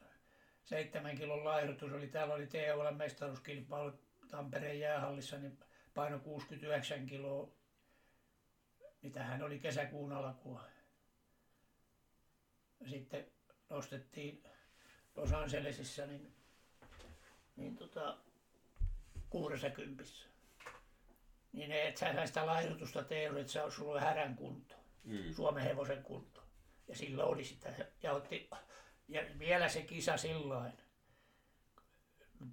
seitsemän kilon lairutus oli, täällä oli THL mestaruuskilpailu Tampereen jäähallissa, niin paino 69 kiloa, mitä hän oli kesäkuun alkua. Sitten nostettiin Los Angelesissa niin, niin tota, 60. Niin et sä sitä laidutusta tee, että on sulla härän kunto, mm. Suomen hevosen kunto. Ja sillä oli sitä. Ja, otti, ja vielä se kisa sillain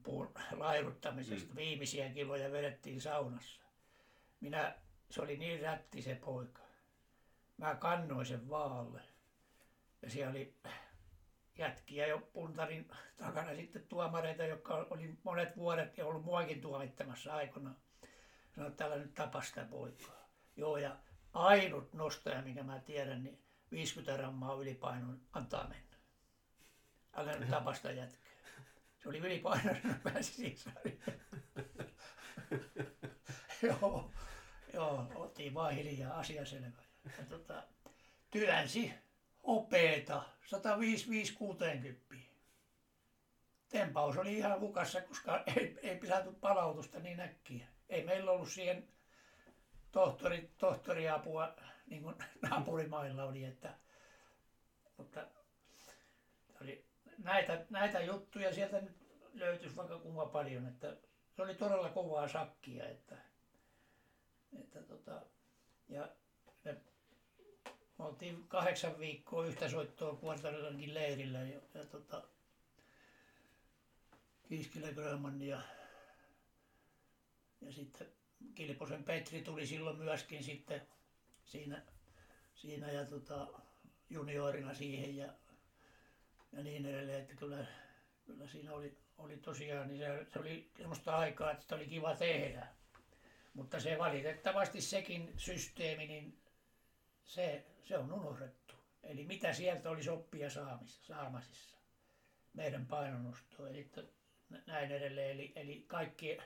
puun lairuttamisesta. Mm. Viimeisiä kiloja vedettiin saunassa. Minä, se oli niin rätti se poika. Mä kannoin sen vaalle. Ja siellä oli jätkiä jo puntarin takana sitten tuomareita, jotka oli monet vuodet ja ollut muakin tuomittamassa aikana. Sanoin, että täällä nyt tapasta poikaa. Joo, ja ainut nostaja, minkä mä tiedän, niin 50 grammaa ylipainon antaa mennä. Älä nyt tapasta jätkää. Se oli ylipainoinen, pääsi siihen Joo, joo, oltiin vaan hiljaa, asia selvä. Ja, tota, työnsi opeeta 105-60. Tempaus oli ihan hukassa, koska ei, ei saatu palautusta niin äkkiä. Ei meillä ollut siihen tohtori, tohtoriapua niin kuin naapurimailla oli, että, mutta oli näitä, näitä juttuja sieltä nyt löytyisi vaikka kuinka paljon, että se oli todella kovaa sakkia, että, että tota, ja me, me oltiin kahdeksan viikkoa yhtä soittoa Kuortarelankin leirillä ja, ja tota, Kiiskilä Grönman ja, ja sitten Kilposen Petri tuli silloin myöskin sitten siinä, siinä ja tota, juniorina siihen ja, ja niin edelleen, että kyllä, kyllä siinä oli, oli tosiaan, niin se, se oli semmoista aikaa, että sitä oli kiva tehdä. Mutta se valitettavasti sekin systeemi, niin se, se on unohdettu. Eli mitä sieltä olisi oppia saamissa, saamasissa meidän painonostoon. Eli näin edelleen. Eli, eli kaikki,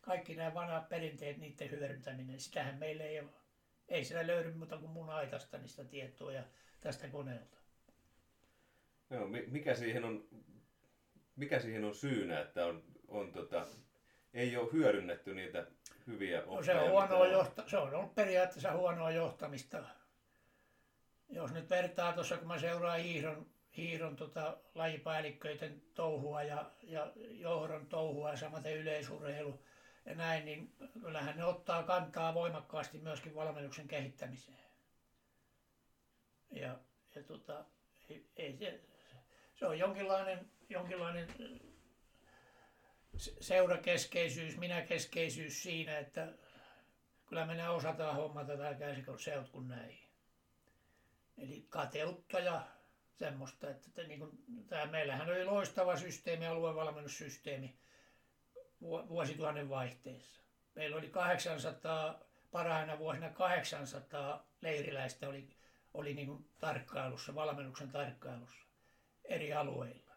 kaikki nämä vanhat perinteet, niiden hyödyntäminen, sitähän meillä ei ole ei siellä löydy muuta kuin mun aitasta niistä tietoa ja tästä koneelta. Joo, mikä siihen on, mikä siihen on syynä, että on, on tota, ei ole hyödynnetty niitä hyviä no se on, huonoa johta- se on ollut periaatteessa huonoa johtamista. Jos nyt vertaa tuossa, kun mä seuraan Hiiron, Hiiron tota, lajipäällikköiden touhua ja, ja johdon touhua ja samaten yleisurheilu, ja näin, niin kyllähän ne ottaa kantaa voimakkaasti myöskin valmennuksen kehittämiseen. Ja, ja tota, ei, ei se, se on jonkinlainen, jonkinlainen seurakeskeisyys, minäkeskeisyys siinä, että kyllä me osataan hommata tämä käsiseut kuin näin. Eli kateutta ja semmoista, että, että niin kuin, tämä, meillähän oli loistava systeemi, aluevalmennussysteemi, vuosituhannen vaihteessa. Meillä oli 800, parhaina vuosina 800 leiriläistä oli, oli niin kuin tarkkailussa, valmennuksen tarkkailussa eri alueilla.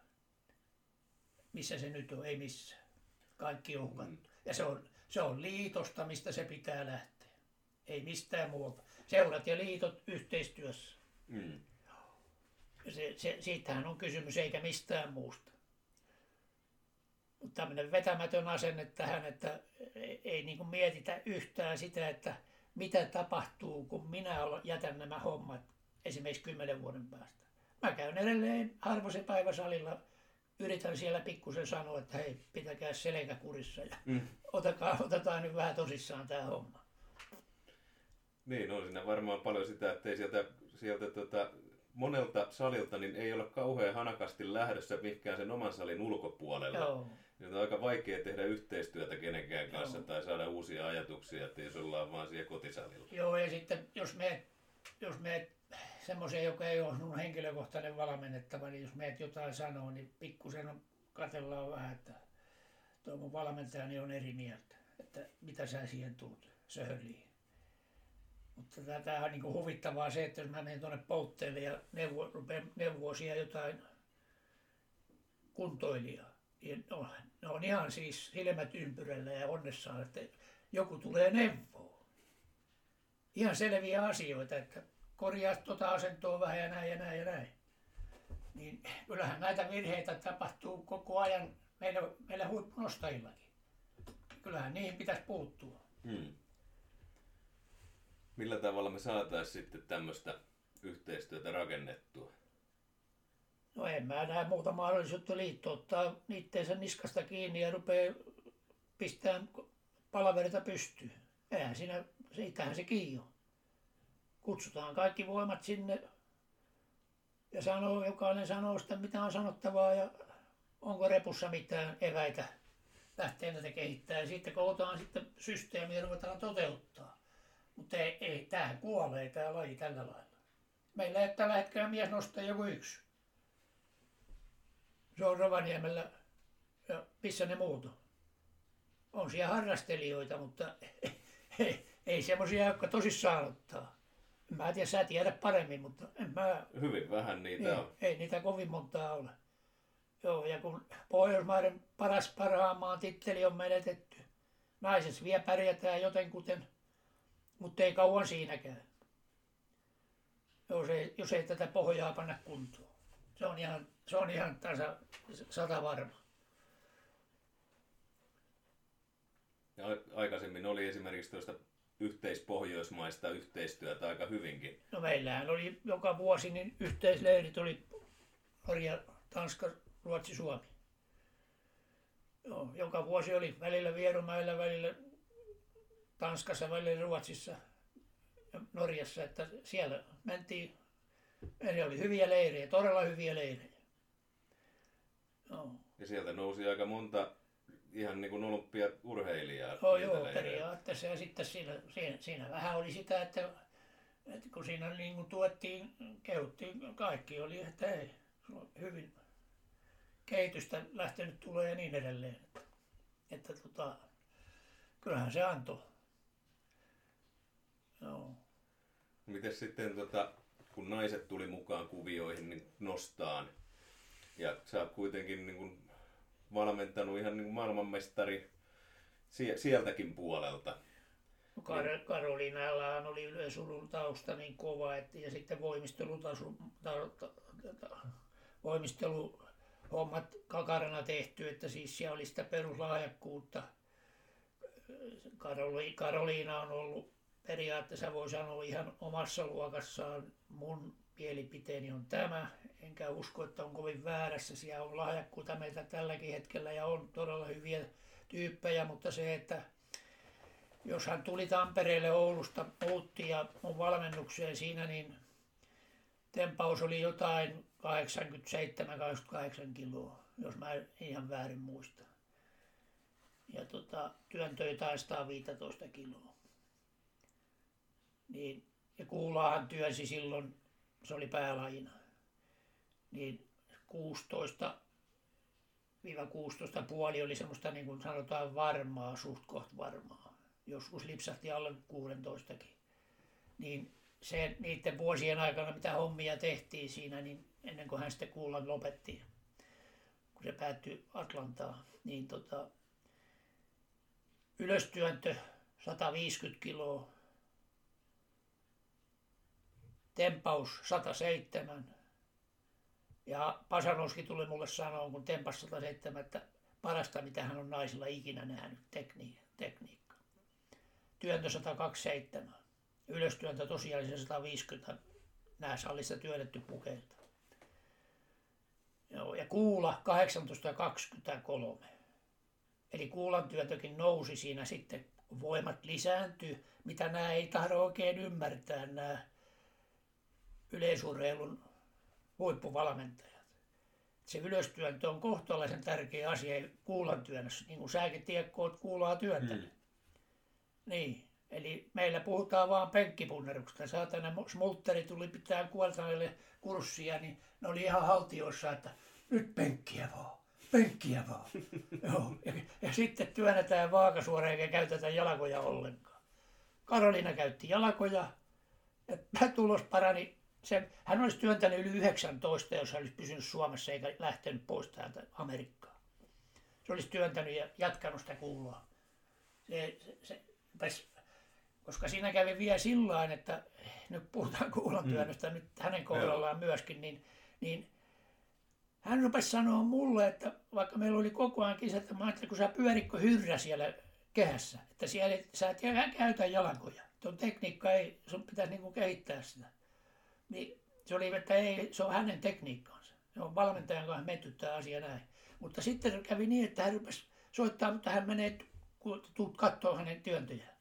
Missä se nyt on? Ei missään. Kaikki on hukattu. Mm. Ja se on, se on liitosta, mistä se pitää lähteä. Ei mistään muualta. Seurat ja liitot yhteistyössä. Mm. Se, se, siitähän on kysymys, eikä mistään muusta tämmöinen vetämätön asenne tähän, että ei, ei niin kuin mietitä yhtään sitä, että mitä tapahtuu, kun minä jätän nämä hommat esimerkiksi kymmenen vuoden päästä. Mä käyn edelleen harvoisen päivä salilla yritän siellä pikkusen sanoa, että hei, pitäkää selkä kurissa ja Mm. otakaa, otetaan nyt vähän tosissaan tämä homma. Niin, on siinä varmaan paljon sitä, että ei sieltä, sieltä tota, monelta salilta niin ei ole kauhean hanakasti lähdössä mihinkään sen oman salin ulkopuolelle. Joo. Niin on aika vaikea tehdä yhteistyötä kenenkään kanssa Joo. tai saada uusia ajatuksia, että jos ollaan vaan siellä kotisalilla. Joo, ja sitten jos meet, jos meet semmoiseen, joka ei ole sinun henkilökohtainen valmennettava, niin jos meet jotain sanoo, niin pikkusen on, katellaan vähän, että tuo mun valmentajani on eri mieltä, että mitä sä siihen tuut söhöliin. Mutta tätä on niin huvittavaa se, että jos mä menen tuonne poltteelle ja neuvo, rupean neuvoa siellä jotain kuntoilijaa, niin ne on, ne on ihan siis silmät ympyrällä ja onnessaan, että joku tulee neuvoa ihan selviä asioita, että korjaa tuota asentoa vähän ja näin ja näin ja näin. Niin kyllähän näitä virheitä tapahtuu koko ajan meillä, meillä huippunostajillakin. Kyllähän niihin pitäisi puuttua. Hmm. Millä tavalla me saataisiin sitten tämmöistä yhteistyötä rakennettua? No en mä näe muuta mahdollisuutta liitto ottaa niitteensä niskasta kiinni ja rupeaa pistämään palaverita pystyyn. Eihän siinä, siitähän se kiinni on. Kutsutaan kaikki voimat sinne ja sanoo, jokainen sanoo sitä mitä on sanottavaa ja onko repussa mitään eväitä lähteä tätä kehittää. Ja sitten kootaan sitten systeemiä ja ruvetaan toteuttaa. Mutta ei, ei tämähän kuolee tämä laji tällä lailla. Meillä ei tällä hetkellä mies nostaa joku yksi. Se on Rovaniemellä ja missä ne muut on. On siellä harrastelijoita, mutta ei, ei semmoisia, jotka tosissaan ottaa. En mä tiedä, sä tiedät paremmin, mutta en mä, Hyvin vähän niitä ei, on. ei niitä kovin montaa ole. Joo, ja kun Pohjoismaiden paras parhaan maan titteli on menetetty. Naiset vielä pärjätään jotenkuten, mutta ei kauan siinäkään. Jos ei, jos ei tätä pohjaa panna kuntoon. Se on ihan, se on ihan tasa, sata varma. Ja aikaisemmin oli esimerkiksi tuosta yhteispohjoismaista yhteistyötä aika hyvinkin. No meillähän oli joka vuosi niin yhteisleirit oli Norja, Tanska, Ruotsi, Suomi. Joo, joka vuosi oli välillä Vierumäellä, välillä Tanskassa, välillä Ruotsissa ja Norjassa, että siellä mentiin, meillä oli hyviä leirejä, todella hyviä leirejä. Joo, Ja sieltä nousi aika monta ihan niin kuin olympiaurheilijaa. joo, niiltä joo leireiltä. periaatteessa ja sitten siinä, siinä, siinä vähän oli sitä, että, että kun siinä niin kuin tuettiin, kehuttiin, kaikki oli, että ei, hyvin kehitystä lähtenyt tulee ja niin edelleen. Että, että tota, kyllähän se antoi. Joo. Miten sitten, tota, kun naiset tuli mukaan kuvioihin, niin nostaan. Ja sä oot kuitenkin niin kuin valmentanut ihan niin kuin maailmanmestari sie- sieltäkin puolelta. No Kar- Karoliinallahan oli yleisurun tausta niin kova, että, ja sitten voimistelutasu, ta, ta, ta, voimisteluhommat kakarana tehty, että siis siellä oli sitä peruslahjakkuutta. Karoli, Karoliina on ollut periaatteessa voi sanoa ihan omassa luokassaan. Mun mielipiteeni on tämä, enkä usko, että on kovin väärässä. Siellä on lahjakkuutta meiltä tälläkin hetkellä ja on todella hyviä tyyppejä, mutta se, että jos hän tuli Tampereelle Oulusta, muutti ja mun valmennukseen siinä, niin tempaus oli jotain 87-88 kiloa, jos mä en ihan väärin muista. Ja tota, työntö jotain 115 kiloa. Niin, ja kuulaahan työnsi silloin, se oli päälajina, niin 16 16 puoli oli semmoista niin kuin sanotaan varmaa, suht koht varmaa. Joskus lipsahti alle 16 Niin se niiden vuosien aikana, mitä hommia tehtiin siinä, niin ennen kuin hän sitten kuulla lopetti, kun se päättyi Atlantaan, niin tota, ylöstyöntö 150 kiloa, tempaus 107, ja Pasanoski tuli mulle sanoa, kun tempas 107, että parasta mitä hän on naisilla ikinä nähnyt, tekni, tekniikka. Työntö 127, ylöstyöntö tosiaan se 150, nämä sallissa työnnetty pukeilta. Joo, ja kuula 1823. Eli kuulan työtökin nousi siinä sitten, voimat lisääntyy, mitä nämä ei tahdo oikein ymmärtää, nämä yleisurheilun huippuvalmentajat. Se ylöstyöntö on kohtalaisen tärkeä asia kuulan työnnössä, niin kuin säkin tiedät, kun olet kuulaa työntänyt. Mm. Niin, eli meillä puhutaan vaan penkkipunneruksesta. Saatana smultteri tuli pitää kuoltaneille kurssia, niin ne oli ihan haltioissa, että nyt penkkiä vaan, penkkiä vaan. Joo. Ja, ja, sitten työnnetään vaakasuora eikä käytetä jalkoja ollenkaan. Karolina käytti jalkoja ja tulos parani. Se, hän olisi työntänyt yli 19, jos hän olisi pysynyt Suomessa eikä lähtenyt pois täältä Amerikkaan. Se olisi työntänyt ja jatkanut sitä kuulua. Se, se, se, koska siinä kävi vielä sillä että nyt puhutaan kuulantyönnöstä mm. nyt hänen kohdallaan myöskin, niin, niin hän rupesi sanoa mulle, että vaikka meillä oli koko ajan kisat, että mä ajattelin, kun sä pyöritkö hyrrä siellä kehässä, että siellä sä et käytä jalankoja. Tuon tekniikka ei, sun pitäisi niin kuin kehittää sitä. Niin se oli, että ei, se on hänen tekniikkaansa. Se on valmentajan kanssa menty tämä asia näin. Mutta sitten kävi niin, että hän rupesi soittaa, mutta hän menee, kun tuut katsoa hänen työntöjään.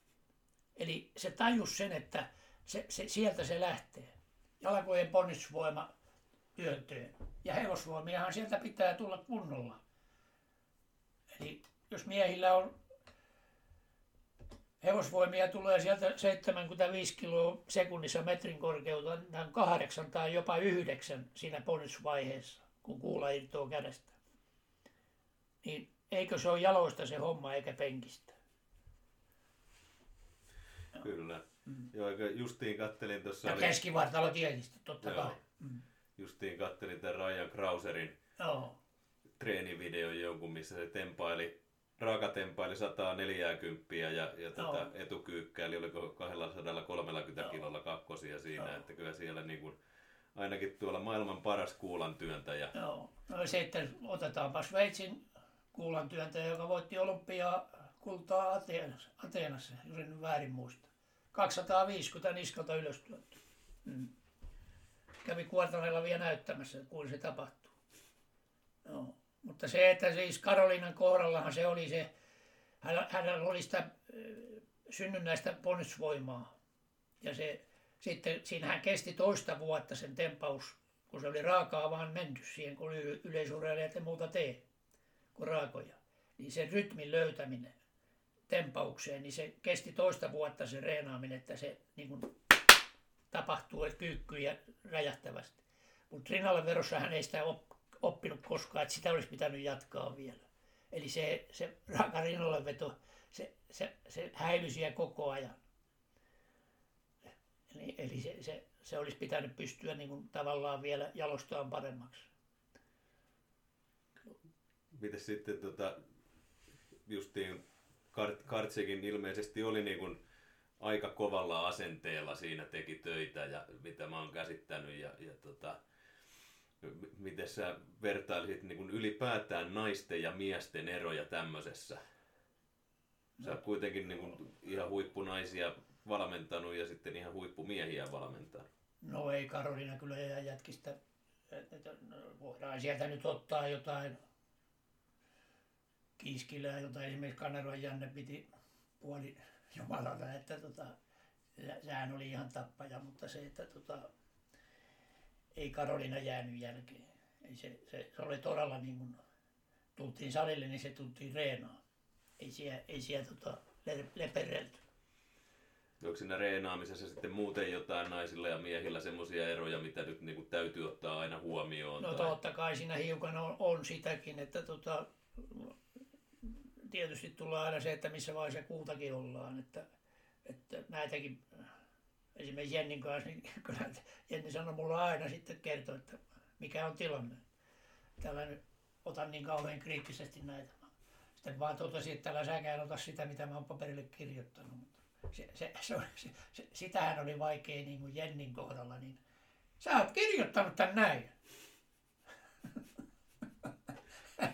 Eli se tajus sen, että se, se, sieltä se lähtee. Jalkojen ponnistusvoima työntöön. Ja hevosvoimiahan sieltä pitää tulla kunnolla. Eli jos miehillä on hevosvoimia tulee sieltä 75 kiloa sekunnissa metrin korkeuteen, kahdeksan tai jopa yhdeksän siinä ponnistusvaiheessa, kun kuula irtoaa kädestä. Niin eikö se ole jaloista se homma eikä penkistä? Kyllä. Mm. Joo, justiin kattelin tuossa... Ja oli... keskivartalo tietysti, totta Joo. kai. Mm. Justiin kattelin tämän Ryan Krauserin Joo. treenivideon jonkun, missä se tempaili, raaka tempaili 140 ja, ja tätä etukyykkäili, oliko 230 Joo. kilolla kakkosia siinä, Joo. että kyllä siellä niin kuin, ainakin tuolla maailman paras kuulan työntäjä. Joo, no sitten otetaanpa Sveitsin kuulan työntäjä, joka voitti olympiaa kultaa Ateenassa, Ateenassa jos en väärin muista. 250 niskalta ylös mm. Kävi kuortaneella vielä näyttämässä, kun se tapahtuu. No. Mutta se, että siis Karolinan kohdallahan se oli se, hänellä oli sitä synnynnäistä ponnistusvoimaa. Ja se, sitten siinähän kesti toista vuotta sen tempaus, kun se oli raakaa vaan menty siihen, kun yleisurheilijat ja muuta tee, kuin raakoja. Niin sen rytmin löytäminen tempaukseen, niin se kesti toista vuotta se reenaaminen, että se niin kuin, tapahtuu että kyykkyy räjähtävästi. Mutta rinnalle verossa hän ei sitä oppinut koskaan, että sitä olisi pitänyt jatkaa vielä. Eli se, se raaka rinnalleveto, se, se, se häilyi siellä koko ajan. Eli, eli se, se, se olisi pitänyt pystyä niin kuin, tavallaan vielä jalostaan paremmaksi. Miten sitten tota, justiin Kartsekin ilmeisesti oli niin kuin aika kovalla asenteella siinä teki töitä ja mitä mä oon käsittänyt ja, ja tota, miten sä vertailisit niin kuin ylipäätään naisten ja miesten eroja tämmöisessä? Sä oot kuitenkin niin kuin ihan huippunaisia valmentanut ja sitten ihan huippumiehiä valmentanut. No ei Karolina kyllä jätkistä. Voidaan sieltä nyt ottaa jotain Kiiskilää, jota esimerkiksi Kaneroan Janne piti puoli jumalata, että tota, sehän oli ihan tappaja, mutta se, että tota, ei Karolina jäänyt jälkeen. Ei se, se, se oli todella niin kuin, tultiin salille, niin se tultiin reenaan. Ei siellä, ei siellä tota, leperelty. Onko siinä reenaamisessa sitten muuten jotain naisilla ja miehillä semmoisia eroja, mitä nyt niin kuin täytyy ottaa aina huomioon? No tai... totta kai siinä hiukan on, on sitäkin, että tota, tietysti tulee aina se, että missä vaiheessa kuutakin ollaan. Että, että näitäkin esimerkiksi Jennin kanssa, niin kyllä Jenni sanoi mulle aina sitten kertoo, että mikä on tilanne. Tällä nyt otan niin kauhean kriittisesti näitä. Sitten vaan totesin, että tällä säkään ota sitä, mitä mä oon paperille kirjoittanut. Se, se, se, se, se, sitähän oli vaikea niin kuin Jennin kohdalla, niin sä oot kirjoittanut tän näin.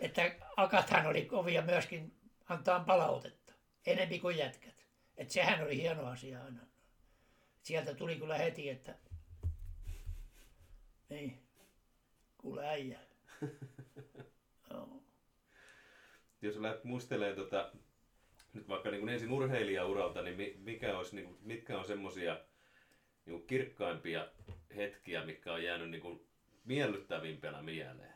että akathan oli kovia myöskin antaa palautetta, enempi kuin jätkät. Että sehän oli hieno asia aina. Sieltä tuli kyllä heti, että niin. kuule äijä. Joo. Jos lähdet muistelemaan tota, nyt vaikka niin kuin ensin urheilijauralta, niin mi- mikä olisi, niin kuin, mitkä on semmoisia niin kuin kirkkaimpia hetkiä, mitkä on jäänyt niin kuin miellyttävimpänä mieleen?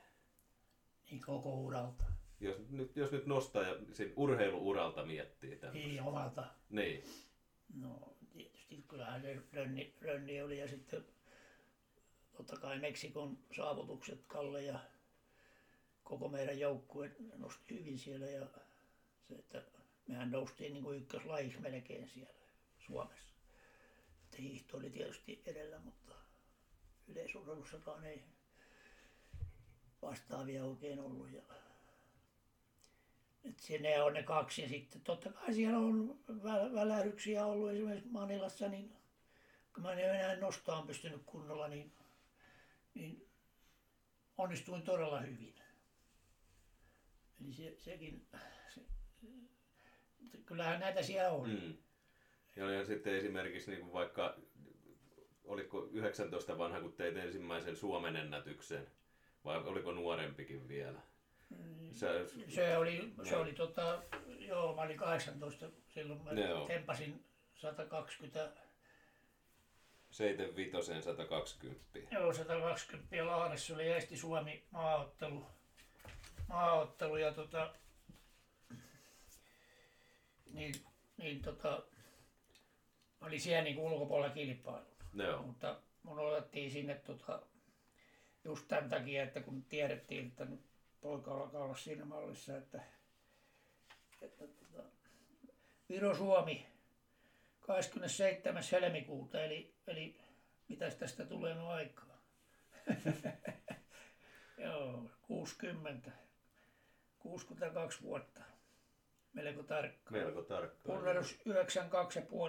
Niin koko uralta. Jos nyt, jos nyt nostaa ja sen urheiluuralta miettii tämän. Niin omalta. Niin. No tietysti kyllähän se Rönni, Rönni oli ja sitten totta kai Meksikon saavutukset Kalle ja koko meidän joukkue nosti hyvin siellä ja se, että mehän noustiin niin kuin ykköslajiksi melkein siellä Suomessa. Että hiihto oli tietysti edellä, mutta yleisurheilussakaan ei vastaavia oikein ollut. Ja et se, ne on ne kaksi ja sitten totta kai siellä on vä- välähdyksiä ollut esimerkiksi Manilassa, niin kun mä en enää nostaa pystynyt kunnolla, niin, niin onnistuin todella hyvin. Eli se, sekin, se, kyllähän näitä siellä on. Mm. Ja olihan sitten esimerkiksi niin kuin vaikka, oliko 19 vanha, kun teit ensimmäisen Suomen ennätyksen, vai oliko nuorempikin vielä? Sä, Se oli, se oli tota, joo, mä olin 18 silloin, mä Joo. tempasin 120 75 120. Joo, 120 ja Lahdessa oli Eesti-Suomi maaottelu. maaottelu ja tota, niin, niin tota, mä olin siellä niin ulkopuolella kilpailun. Joo. Mutta mun otettiin sinne tota, just tämän takia, että kun tiedettiin, että nyt poika alkaa olla siinä mallissa, että, että tota, Viro-Suomi 27. helmikuuta, eli, eli mitäs tästä tulee no aikaa? Joo, 60. 62 vuotta. Melko tarkka. Melko tarkkaan. Punnerus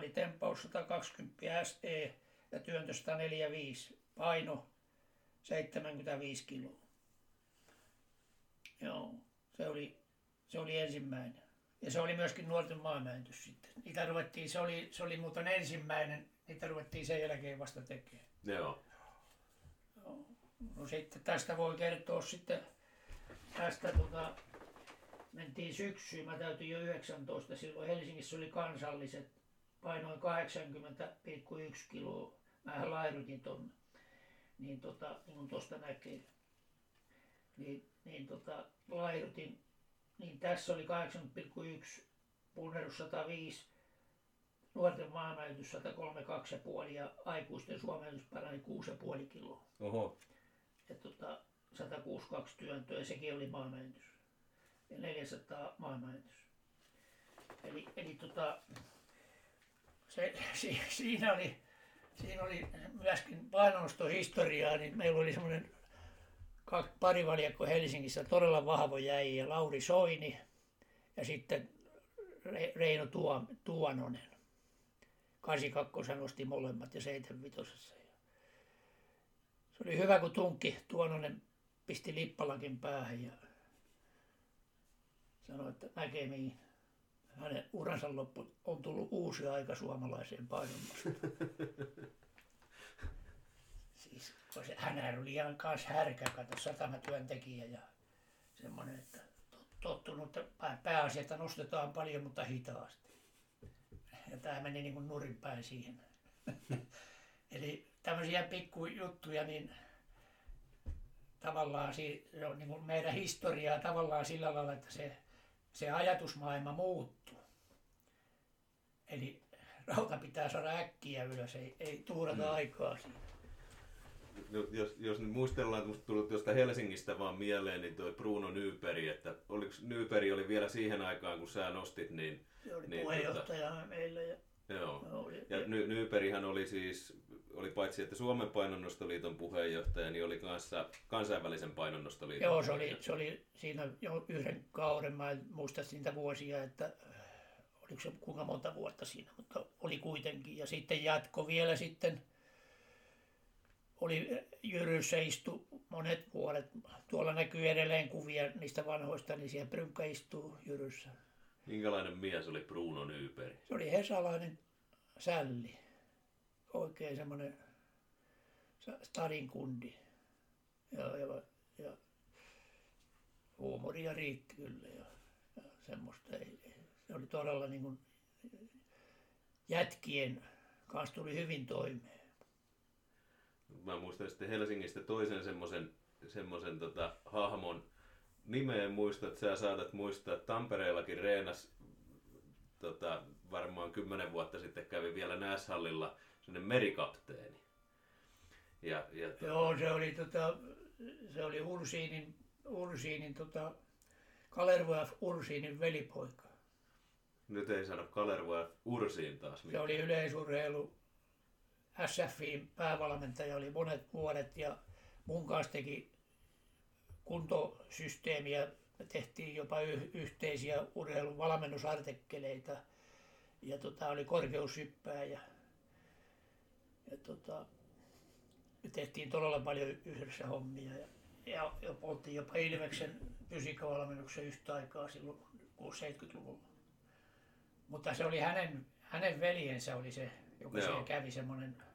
92,5, tempaus 120 SE ja työntö 145, paino 75 kiloa. Joo, se oli, se oli ensimmäinen. Ja se oli myöskin nuorten maamäntys sitten. Niitä ruvettiin, se oli, se oli muuten ensimmäinen, niitä ruvettiin sen jälkeen vasta tekemään. Joo. No sitten tästä voi kertoa sitten, tästä tota, mentiin syksyyn, mä täytin jo 19, silloin Helsingissä oli kansalliset, painoin 80,1 kiloa, mä lairutin tonne, niin tota, niin kuin tosta näkee, niin, niin tota, lairutin, niin tässä oli 80,1, punnerus 105, nuorten maamäytys 132,5 ja aikuisten suomennus parani 6,5 kiloa Oho. ja tota, 162 työntöä, sekin oli maamäntys. Ja 400 maamäntys. Eli, eli tota, se, si, siinä, oli, siinä oli myöskin painonnostohistoriaa, niin meillä oli semmoinen kaksi parivaljakko Helsingissä, todella vahvo jäi ja Lauri Soini ja sitten Re, Reino Tuo, Tuononen. 82 nosti molemmat ja 75 se oli hyvä, kun tunkki Tuononen pisti lippalakin päähän ja sanoi, että näkemiin. Hänen uransa loppu on tullut uusi aika suomalaiseen painonnostoon. siis, hänhän oli ihan kanssa härkä, kato, satamatyöntekijä ja semmoinen, että tot- tottunut, että pääasia, että nostetaan paljon, mutta hitaasti. Ja tämä meni niin kuin nurinpäin siihen. Eli tämmöisiä pikkujuttuja, niin tavallaan se on niin kuin meidän historiaa tavallaan sillä lailla, että se, se ajatusmaailma muuttuu. Eli rauta pitää saada äkkiä ylös, ei, ei tuurata mm. aikaa siinä. Jos, jos nyt muistellaan, että tuli tuosta Helsingistä vaan mieleen, niin toi Bruno Nyperi, että oliko Nyperi oli vielä siihen aikaan, kun sä nostit, niin Se oli Niin, puheenjohtaja meillä ja joo. oli, Ja Ny- Nyperihän oli siis, oli paitsi että Suomen painonnostoliiton puheenjohtaja, niin oli kanssa kansainvälisen painonnostoliiton Joo, se oli, se oli siinä jo yhden kauden, mä en muista niitä vuosia, että oliko se kuinka monta vuotta siinä, mutta oli kuitenkin. Ja sitten jatko vielä sitten, oli Jyryssä istu monet vuodet. Tuolla näkyy edelleen kuvia niistä vanhoista, niin siellä Prynkkä istuu Jyryssä. Minkälainen mies oli Bruno Nyperi? Se oli hesalainen sälli, oikein semmoinen sa- stadin kundi. Ja, ja, ja huumoria riitti kyllä ja, ja semmoista. Ei, se oli todella niin kuin, jätkien kanssa tuli hyvin toimeen. Mä muistan sitten Helsingistä toisen semmoisen semmoisen tota, hahmon nimeä en muista, että sä saatat muistaa, että Tampereellakin reenas tota, varmaan kymmenen vuotta sitten kävi vielä Näshallilla sellainen merikapteeni. Ja, ja tota... Joo, se oli, tota, se oli Ursiinin, Ursiinin tota, Kalervoja Ursiinin velipoika. Nyt ei sano Kalervoja Ursiin taas. Mitään. Se oli yleisurheilu SFin päävalmentaja oli monet vuodet ja mun kanssa teki kuntosysteemiä, tehtiin jopa y- yhteisiä urheilun valmennusartikkeleita ja tota, oli korkeushyppää ja, ja tota, me tehtiin todella paljon yhdessä hommia ja, ja, ja oltiin jopa Ilveksen fysiikkavalmennuksen yhtä aikaa silloin 70-luvulla. Mutta se oli hänen, hänen veljensä oli se, joka Joo. siellä kävi semmoinen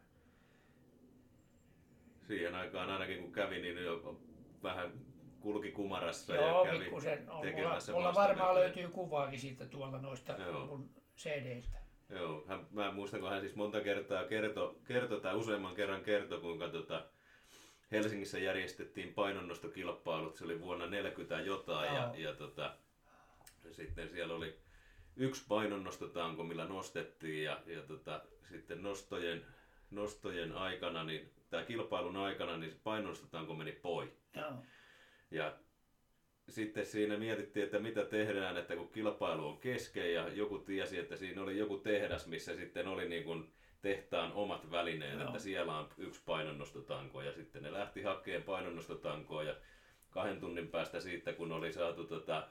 siihen aikaan ainakin kun kävi, niin jo vähän kulki kumarassa Joo, ja kävi pikkusen. On, mulla, mulla varmaan löytyy kuvaakin siitä tuolla noista Joo. CD-stä. Joo, hän, mä muistan, kun hän siis monta kertaa kertoi, kerto, tai useamman kerran kertoi, kuinka tota, Helsingissä järjestettiin painonnostokilpailut, se oli vuonna 40 jotain, ja, ja tota, sitten siellä oli yksi painonnostotanko, millä nostettiin, ja, ja tota, sitten nostojen, nostojen aikana, niin tämä kilpailun aikana, niin painonnostotanko meni poikki. Joo. Ja sitten siinä mietittiin, että mitä tehdään, että kun kilpailu on kesken ja joku tiesi, että siinä oli joku tehdas, missä sitten oli niin kuin tehtaan omat välineet, no. että siellä on yksi painonnostotanko ja sitten ne lähti hakemaan painonnostotankoa ja kahden tunnin päästä siitä, kun oli saatu tota,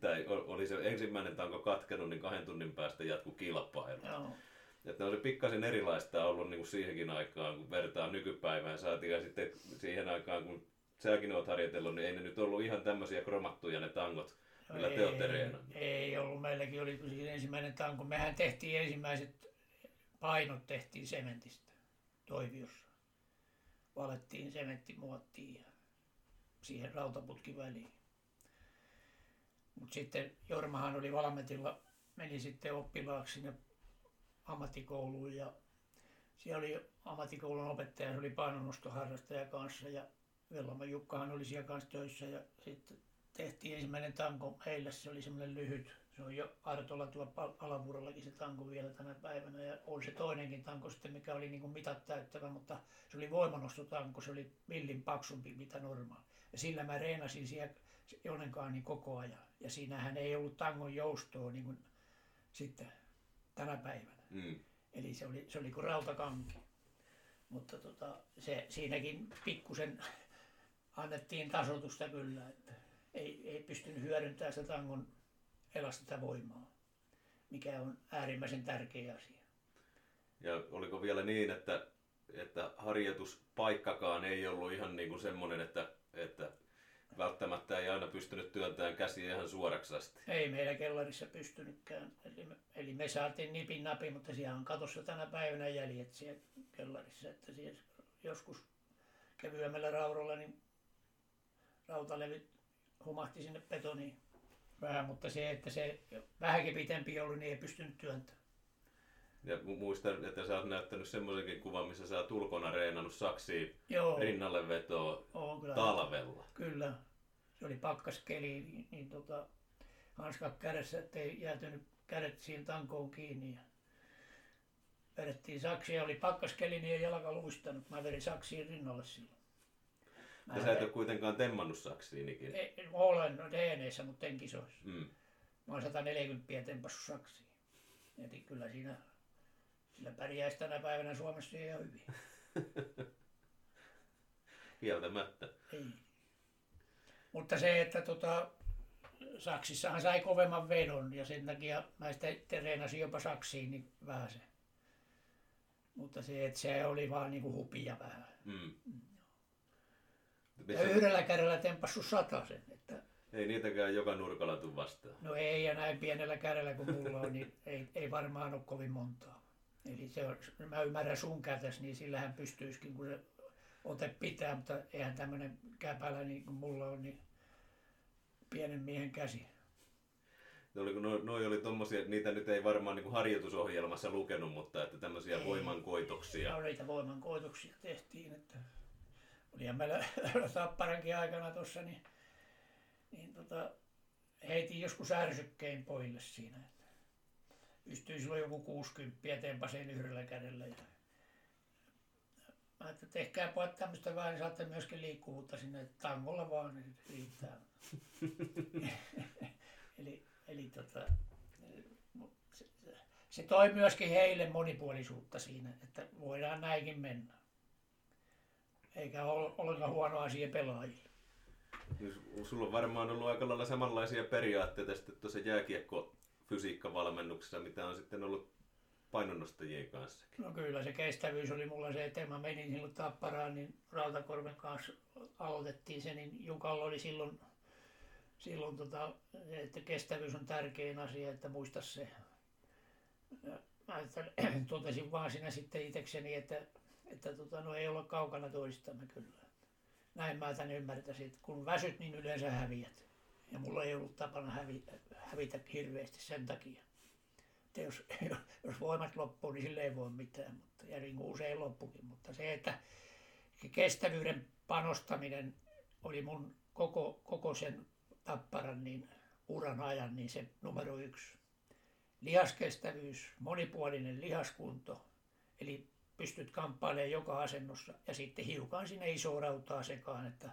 tai oli se ensimmäinen tanko katkenut, niin kahden tunnin päästä jatku kilpailu. No. Että ne oli pikkasen erilaista ollut niin kuin siihenkin aikaan, kun vertaa nykypäivään. Saatiin ja sitten siihen aikaan, kun säkin oot harjoitellut, niin ei ne nyt ollut ihan tämmöisiä kromattuja ne tangot, millä te olette reenannut. Ei ollut, meilläkin oli ensimmäinen tanko. Mehän tehtiin ensimmäiset painot tehtiin sementistä Toiviossa. Valettiin sementti muottiin ja siihen rautaputkin väliin. Mutta sitten Jormahan oli valmentilla, meni sitten oppilaaksi sinne ammattikouluun ja siellä oli ammattikoulun opettaja, se oli painonnostoharrastaja kanssa ja Vellama Jukkahan oli siellä kanssa töissä ja sitten tehtiin ensimmäinen tanko heille, se oli semmoinen lyhyt. Se on jo Artolla tuolla Alavuorollakin se tanko vielä tänä päivänä ja on se toinenkin tanko sitten, mikä oli niin kuin mitat täyttävä, mutta se oli voimanostotanko, se oli millin paksumpi mitä normaali. Ja sillä mä reenasin siellä jonnekaan niin koko ajan. Ja siinähän ei ollut tangon joustoa niin kuin sitten tänä päivänä. Mm. Eli se oli, se oli kuin rautakanki. Mutta tota, se, siinäkin pikkusen annettiin tasotusta kyllä, että ei, ei pystynyt hyödyntämään sitä tangon elastista voimaa, mikä on äärimmäisen tärkeä asia. Ja oliko vielä niin, että, että harjoituspaikkakaan ei ollut ihan niin kuin semmoinen, että, että välttämättä ei aina pystynyt työntämään käsiä ihan suoraksi asti. Ei meillä kellarissa pystynytkään. Eli me, eli me saatiin nipin napi, mutta siellä on katossa tänä päivänä jäljet siellä kellarissa. Että siellä joskus kevyemmällä raudalla niin rautalevyt humahti sinne betoniin vähän, mutta se, että se vähänkin pitempi ollut, niin ei pystynyt työntämään. Ja muistan, että sä oot näyttänyt semmoisenkin kuvan, missä sä oot ulkona reenannut saksiin Joo. rinnalle vetoa kyllä. talvella. Kyllä. Se oli pakkaskeli, niin, niin tota, hanskat kädessä, ettei jäätynyt kädet siihen tankoon kiinni. Ja vedettiin saksia, oli pakkaskeli, niin ei jalka luistanut. Mä vedin saksiin rinnalle silloin. Mä sä et ole kuitenkaan temmannut saksiin ikinä. Ei, olen no DNEissä, mutta en kisoissa. Mm. Mä oon 140 tempassu saksiin. Eli kyllä siinä sillä pärjäisi tänä päivänä Suomessa ihan hyvin. Kieltämättä. Ei. Mutta se, että tota, Saksissahan sai kovemman vedon ja sen takia mä sitten treenasin jopa Saksiin niin vähän se. Mutta se, että se oli vaan niinku hupia vähän. Mm. Ja yhdellä kädellä tempassu sen. Että... Ei niitäkään joka nurkalla tule vastaan. No ei, ja näin pienellä kädellä kuin mulla on, niin ei, ei varmaan ole kovin montaa. Eli se on, mä ymmärrän sun kätäs, niin sillähän pystyisikin, kun se ote pitää, mutta eihän tämmöinen käpälä niin kuin mulla on, niin pienen miehen käsi. Oliko no, noi oli tommosia, että niitä nyt ei varmaan niin kuin harjoitusohjelmassa lukenut, mutta että tämmöisiä Ei. voimankoitoksia. Ja niitä voimankoitoksia tehtiin, että olihan meillä Tapparankin aikana tuossa, niin, niin tota, heitin joskus ärsykkein pojille siinä. Että pystyi silloin joku 60 ja tempasin yhdellä kädellä. Ja mä että tehkää pojat tämmöistä vähän, niin saatte myöskin liikkuvuutta sinne, että tangolla vaan niin riittää. eli, eli tota, se, se, se toi myöskin heille monipuolisuutta siinä, että voidaan näinkin mennä. Eikä ole ollenkaan huono asia pelaajille. Niin su- Sulla on varmaan ollut aika lailla samanlaisia periaatteita sitten tuossa jääkiekko-fysiikkavalmennuksessa, mitä on sitten ollut painonnostajien kanssa. No kyllä se kestävyys oli mulla se, että mä menin silloin Tapparaan, niin Rautakorven kanssa aloitettiin se, niin Jukalla oli silloin, silloin tota, että kestävyys on tärkein asia, että muista se. Mä totesin vaan siinä sitten itsekseni, että, että tota, no ei olla kaukana toistamme kyllä. Näin mä tämän ymmärtäisin, että kun väsyt, niin yleensä häviät. Ja mulla ei ollut tapana hävi, hävitä hirveästi sen takia. Että jos, jos voimat loppuu, niin sille ei voi mitään, mutta, ja niin kuin usein loppukin. Mutta se, että kestävyyden panostaminen oli mun koko, koko sen tapparan niin uran ajan niin se numero yksi. Lihaskestävyys, monipuolinen lihaskunto, eli pystyt kamppailemaan joka asennossa ja sitten hiukan sinne iso rautaa sekaan, että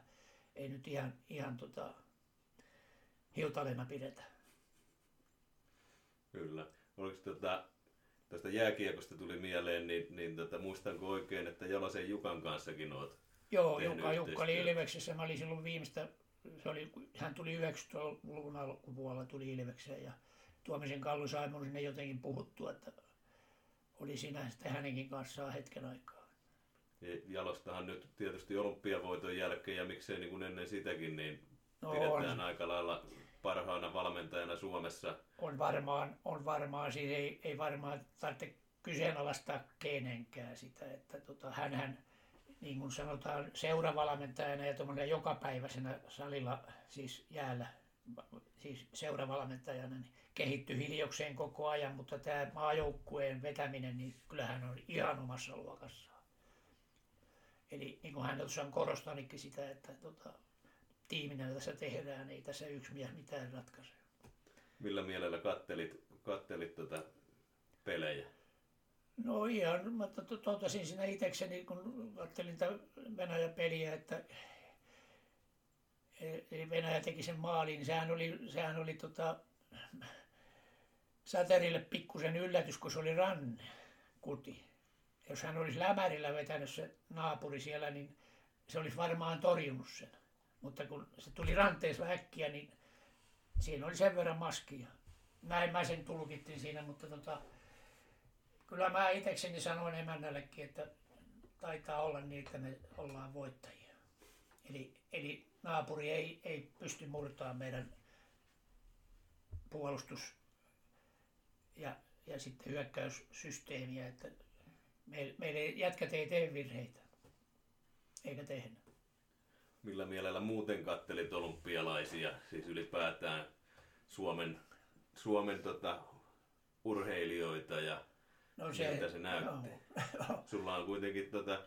ei nyt ihan, ihan tota, hiutalena pidetä. Kyllä. Oliko tota, tuosta jääkiekosta tuli mieleen, niin, niin tota, muistanko oikein, että Jalosen Jukan kanssakin oot Joo, Jukka, Jukka oli. Ilveksessä. Mä olin silloin viimeistä, se oli, hän tuli 90-luvun alkupuolella tuli Ilvekseen ja Tuomisen Kallu sai mun sinne jotenkin puhuttua, että oli siinä sitten hänenkin kanssaan hetken aikaa. Ja Jalostahan nyt tietysti olympiavoiton jälkeen ja miksei niin kuin ennen sitäkin, niin No pidetään on, aika lailla parhaana valmentajana Suomessa. on varmaan, on varmaan siis ei, ei varmaan tarvitse kyseenalaistaa kenenkään sitä, että tota, hänhän, niin kuin sanotaan, seuravalmentajana ja tuommoinen jokapäiväisenä salilla, siis jäällä, siis seuravalmentajana, niin kehittyi hiljokseen koko ajan, mutta tämä maajoukkueen vetäminen, niin kyllähän on ihan omassa luokassaan. Eli niin kuin hän tuossa on korostanutkin sitä, että tota, tiiminä tässä tehdään, ei tässä yksi mies mitään ratkaise. Millä mielellä kattelit, kattelit tota pelejä? No ihan, mä to- to- totesin siinä itsekseni, kun katselin tätä Venäjä-peliä, että e- eli Venäjä teki sen maalin, niin sehän oli, sehän oli tota, Säterille pikkusen yllätys, kun se oli ranne kuti. Jos hän olisi lämärillä vetänyt se naapuri siellä, niin se olisi varmaan torjunut sen. Mutta kun se tuli ranteessa äkkiä, niin siinä oli sen verran maskia. Näin mä sen tulkittin siinä, mutta tota, kyllä mä itsekseni sanoin emännällekin, että taitaa olla niin, että me ollaan voittajia. Eli, eli naapuri ei, ei pysty murtamaan meidän puolustus- ja, ja sitten hyökkäyssysteemiä, että meillä meillä ei, jätkät ei tee virheitä, eikä tehnyt. Millä mielellä muuten kattelit olympialaisia, siis ylipäätään Suomen, Suomen tota, urheilijoita ja No Miltä se näytti? Joo. sulla on kuitenkin tota,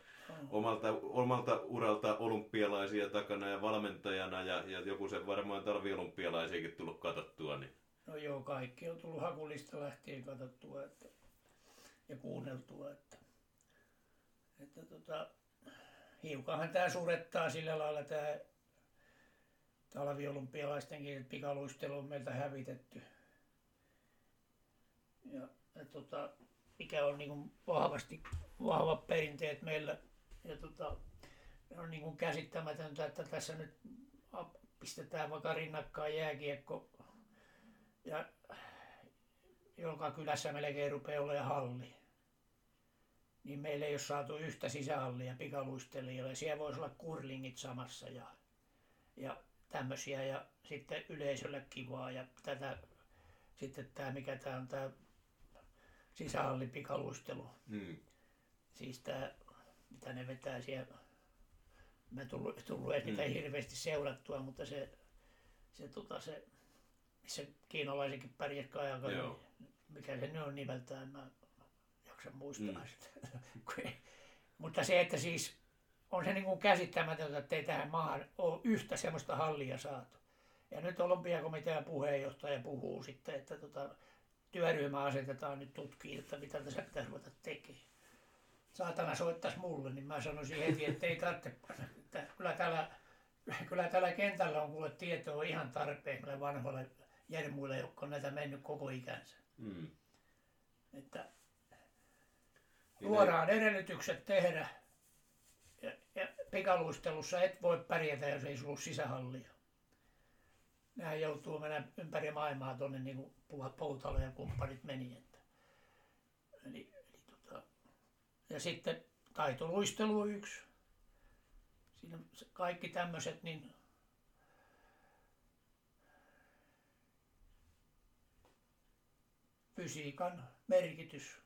omalta, omalta uralta olympialaisia takana ja valmentajana ja, ja joku sen varmaan talviolympialaisiakin tullut katsottua, niin No joo, kaikki on tullut hakulista lähtien katsottua että, ja kuunneltua. Että, että tota, hiukanhan tämä surettaa sillä lailla tämä talviolympialaistenkin, pikaluistelu on meiltä hävitetty. Ja, ja tota, mikä on niin vahvasti vahvat perinteet meillä. Ja tota, on niin käsittämätöntä, että tässä nyt pistetään vaikka rinnakkain jääkiekko ja joka kylässä melkein rupeaa olemaan halli. Niin meillä ei ole saatu yhtä sisähallia pikaluistelijoille. Siellä voisi olla kurlingit samassa ja, ja tämmöisiä ja sitten yleisölle kivaa ja tätä sitten tämä mikä tämä on tämä sisähalli pikaluistelu. mm, Siis tämä, mitä ne vetää siellä Mä tullut, tullut edes Mm. hirveästi seurattua, mutta se, se, tota, se missä kiinalaisenkin pärjäs kajakaan, Joo. mikä se nyt on nimeltään, en Mm. Kun ei- mutta se, että siis on se niin kuin käsittämätöntä, että ei tähän maahan ole yhtä semmoista hallia saatu. Ja nyt olympiakomitean puheenjohtaja puhuu sitten, että tota, työryhmä asetetaan nyt tutkiin, että mitä tässä pitäisi ruveta tekemään. Saatana soittaisi mulle, niin mä sanoisin heti, että ei tarvitse. Että kyllä, täällä, kyllä täällä kentällä on kuule tietoa ihan tarpeen kyllä vanhoille jermuille, jotka on näitä mennyt koko ikänsä. Mm. Että luodaan edellytykset tehdä. Ja, ja pikaluistelussa et voi pärjätä, jos ei sulla sisähallia. Nehän joutuu mennä ympäri maailmaa tuonne niin kuin Poutalo ja kumppanit meni. Että. Eli, eli tota. Ja sitten taitoluistelu yksi. Siinä kaikki tämmöiset, niin fysiikan merkitys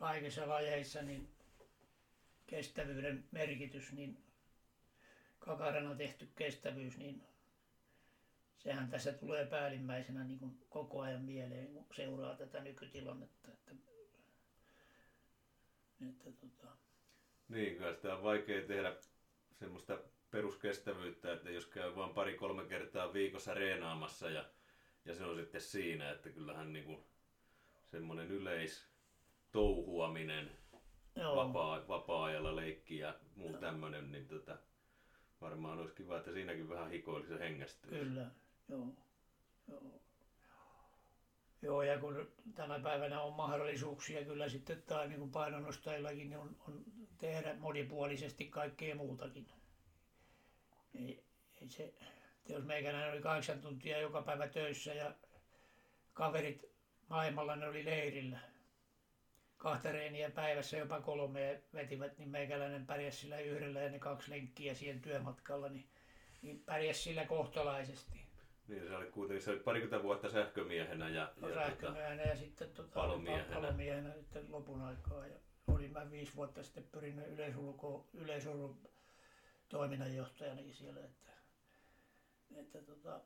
kaikissa lajeissa, niin kestävyyden merkitys, niin kakarana tehty kestävyys, niin sehän tässä tulee päällimmäisenä niin kuin koko ajan mieleen, kun seuraa tätä nykytilannetta. Että, että tota, Niin, kyllä sitä on vaikea tehdä semmoista peruskestävyyttä, että jos käy vain pari-kolme kertaa viikossa reenaamassa ja, ja se on sitten siinä, että kyllähän niinku semmoinen yleis touhuaminen, joo, vapaa, vapaa-ajalla leikki ja muu tämmöinen, niin tota, varmaan olisi kiva, että siinäkin vähän hikoilisi ja hengästyisi. Kyllä, joo. joo. Joo, ja kun tänä päivänä on mahdollisuuksia kyllä sitten tai niin kuin painonnostajillakin niin on, on tehdä monipuolisesti kaikkea muutakin. Ei, ei se, jos meikäläinen oli kahdeksan tuntia joka päivä töissä ja kaverit maailmalla ne oli leirillä. Kahta reeniä päivässä, jopa kolme vetivät, niin meikäläinen pärjäsi sillä yhdellä ja ne kaksi lenkkiä siihen työmatkalla, niin, niin pärjäsi sillä kohtalaisesti. Niin, se oli kuitenkin se oli parikymmentä vuotta sähkömiehenä ja, ja tota, sähkömiehenä ja sitten tota, palomiehenä. palomiehenä sitten lopun aikaa. Ja olin mä viisi vuotta sitten pyrin yleisurko, yleisurun toiminnanjohtajanakin siellä. Että, että tota,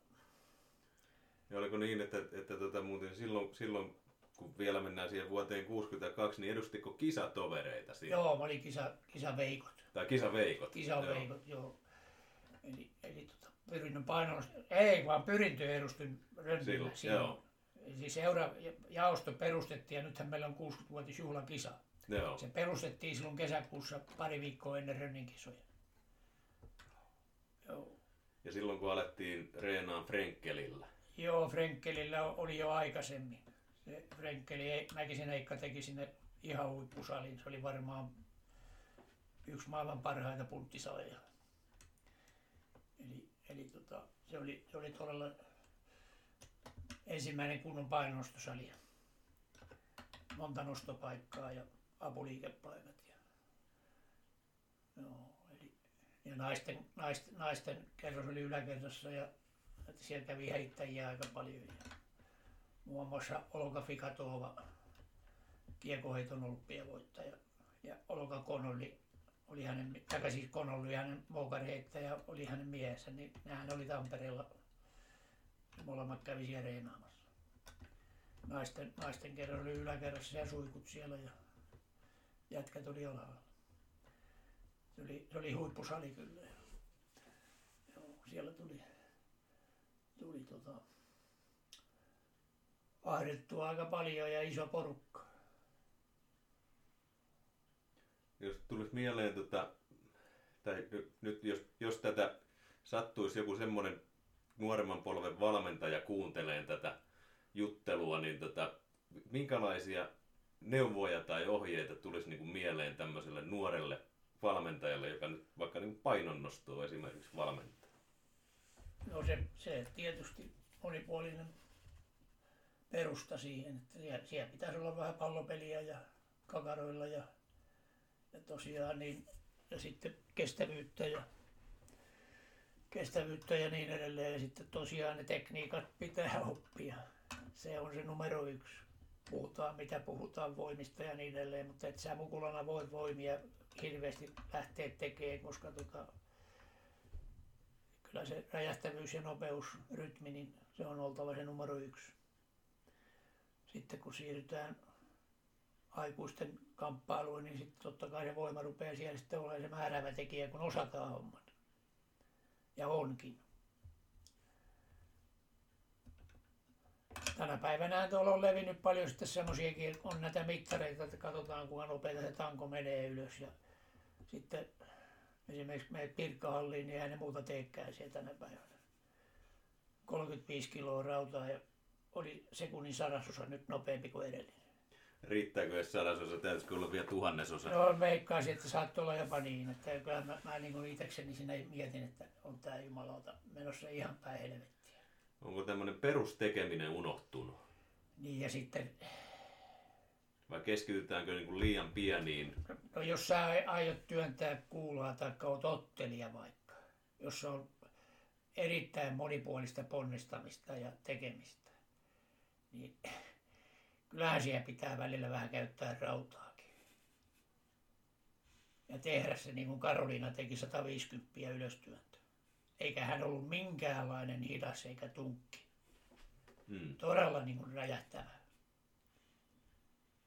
Ja oliko niin, että, että tota, muuten silloin, silloin, kun vielä mennään siihen vuoteen 62, niin edustiko kisatovereita siinä? joo, mä olin kisa, kisaveikot. Tai kisaveikot? Kisaveikot, joo. joo. Eli, eli tota, pyrin painon, ei vaan pyrintö edustin Silloin, silloin. joo. Eli seura, jaosto perustettiin ja nythän meillä on 60-vuotisjuhlakisa. Joo. Joo. Se perustettiin silloin kesäkuussa pari viikkoa ennen Rönnin kisoja. Joo. Ja silloin kun alettiin reenaan Frenkelillä. Joo, Frenkelillä oli jo aikaisemmin. Se Frenkeli, Mäkisen Heikka teki sinne ihan huippusalin. Se oli varmaan yksi maailman parhaita punttisaleja. Eli, eli tota, se, oli, se oli todella ensimmäinen kunnon painostosali. Monta nostopaikkaa ja apuliikepaikat. Ja, joo, eli, ja naisten, naisten, naisten kerros oli yläkerrassa ja että siellä kävi heittäjiä aika paljon. Ja muun muassa Olga Fikatova, kiekoheiton olympiavoittaja. Ja Olga Konolli oli hänen, tai siis Konolli oli hänen moukariheittäjä, oli hänen miehensä, niin nehän oli Tampereella. Molemmat kävi siellä reenaamassa. Naisten, naisten kerran oli yläkerrassa ja suikut siellä ja jätkät oli alhaalla. Se oli, se oli huippusali kyllä. ja- Joo, siellä tuli, tuli tota, vaihdettua aika paljon ja iso porukka. Jos tulisi mieleen, tota, tai nyt, nyt jos, jos tätä sattuisi joku semmoinen nuoremman polven valmentaja kuunteleen tätä juttelua, niin tota, minkälaisia neuvoja tai ohjeita tulisi niin kuin mieleen tämmöiselle nuorelle valmentajalle, joka nyt vaikka niin painonnostoa esimerkiksi valmentaa? No se, se tietysti monipuolinen perusta siihen, että siellä, pitäisi olla vähän pallopeliä ja kakaroilla ja, ja tosiaan niin, ja sitten kestävyyttä ja kestävyyttä ja niin edelleen. Ja sitten tosiaan ne tekniikat pitää oppia. Se on se numero yksi. puhutaan mitä puhutaan voimista ja niin edelleen, mutta et sä mukulana voit voimia hirveästi lähteä tekemään, koska tota, kyllä se räjähtävyys ja nopeus, rytmi, niin se on oltava se numero yksi. Sitten kun siirrytään aikuisten kamppailuun, niin sitten totta kai se voima rupeaa siellä sitten olemaan se määräävä tekijä, kun osataan hommat. Ja onkin. Tänä päivänä tuolla on levinnyt paljon sitten semmoisiakin, on näitä mittareita, että katsotaan kuinka nopeita se tanko menee ylös. Ja sitten esimerkiksi meidät Pirkkahalliin, niin eihän ne muuta teekään siellä tänä päivänä. 35 kiloa rautaa ja oli sekunnin sadasosa nyt nopeampi kuin edellinen. Riittääkö jos sadasosa, täytyisikö olla vielä tuhannesosa? No veikkaisin, että saattoi olla jopa niin, että kyllä mä, mä niin kuin itsekseni siinä mietin, että on tää jumalauta menossa ihan päin helvettiä. Onko tämmöinen perustekeminen unohtunut? Niin ja sitten, Vai keskitytäänkö niin kuin liian pieniin? no jos sä aiot työntää kuulaa tai oot ottelija vaikka, jos on erittäin monipuolista ponnistamista ja tekemistä, niin kyllähän siellä pitää välillä vähän käyttää rautaakin. Ja tehdä se niin kuin Karoliina teki 150 ylöstyöntö. Eikä hän ollut minkäänlainen hidas eikä tunkki. Hmm. Todella niin kuin räjähtävä.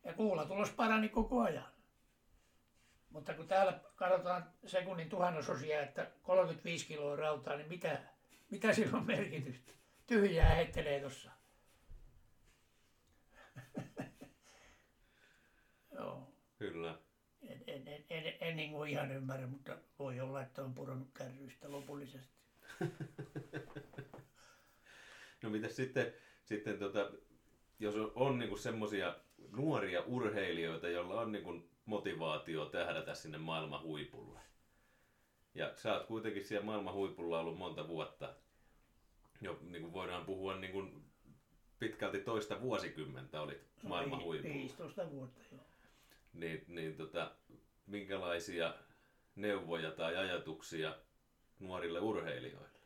Ja kuulatulos parani koko ajan. Mutta kun täällä katsotaan sekunnin tuhannesosia, että 35 kiloa rautaa, niin mitä, mitä sillä on merkitystä? Tyhjää heittelee tuossa. Joo. Kyllä. En, en, en, en, en niin kuin ihan ymmärrä, mutta voi olla, että on pudonnut kärryistä lopullisesti. No mitä sitten, sitten tota, jos on, on niin semmoisia nuoria urheilijoita, joilla on niin kuin motivaatio tähdätä sinne maailman huipulle. Ja sä oot kuitenkin siellä maailman huipulla ollut monta vuotta. Jo niin kuin voidaan puhua niin kuin pitkälti toista vuosikymmentä olit maailman Vi- huipulla. 15 vuotta, joo. Niin, niin tota, minkälaisia neuvoja tai ajatuksia nuorille urheilijoille?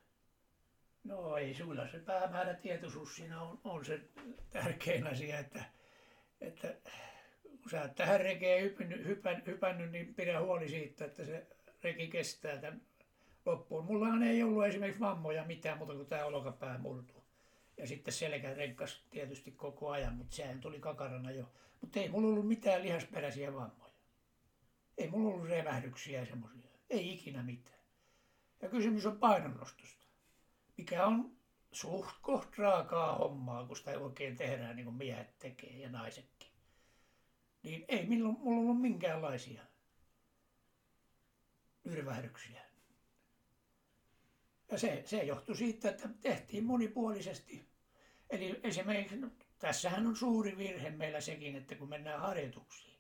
No ei sulla se päämäärä tietoisuus siinä on, on se tärkein asia, että, että kun sä oot tähän rekeen hypännyt, hypän, hypännyt, niin pidä huoli siitä, että se reki kestää tämän loppuun. Mullahan ei ollut esimerkiksi vammoja mitään muuta kuin tämä olkapää murtuu. Ja sitten selkä renkkas tietysti koko ajan, mutta sehän tuli kakarana jo. Mutta ei mulla ollut mitään lihasperäisiä vammoja. Ei mulla ollut revähdyksiä ja semmoisia. Ei ikinä mitään. Ja kysymys on painonnostosta mikä on suht koht raakaa hommaa, kun sitä oikein tehdään niin kuin miehet tekee ja naisetkin. Niin ei milloin, mulla ollut minkäänlaisia yrvähdyksiä. Ja se, se johtui siitä, että tehtiin monipuolisesti. Eli esimerkiksi, no, tässähän on suuri virhe meillä sekin, että kun mennään harjoituksiin,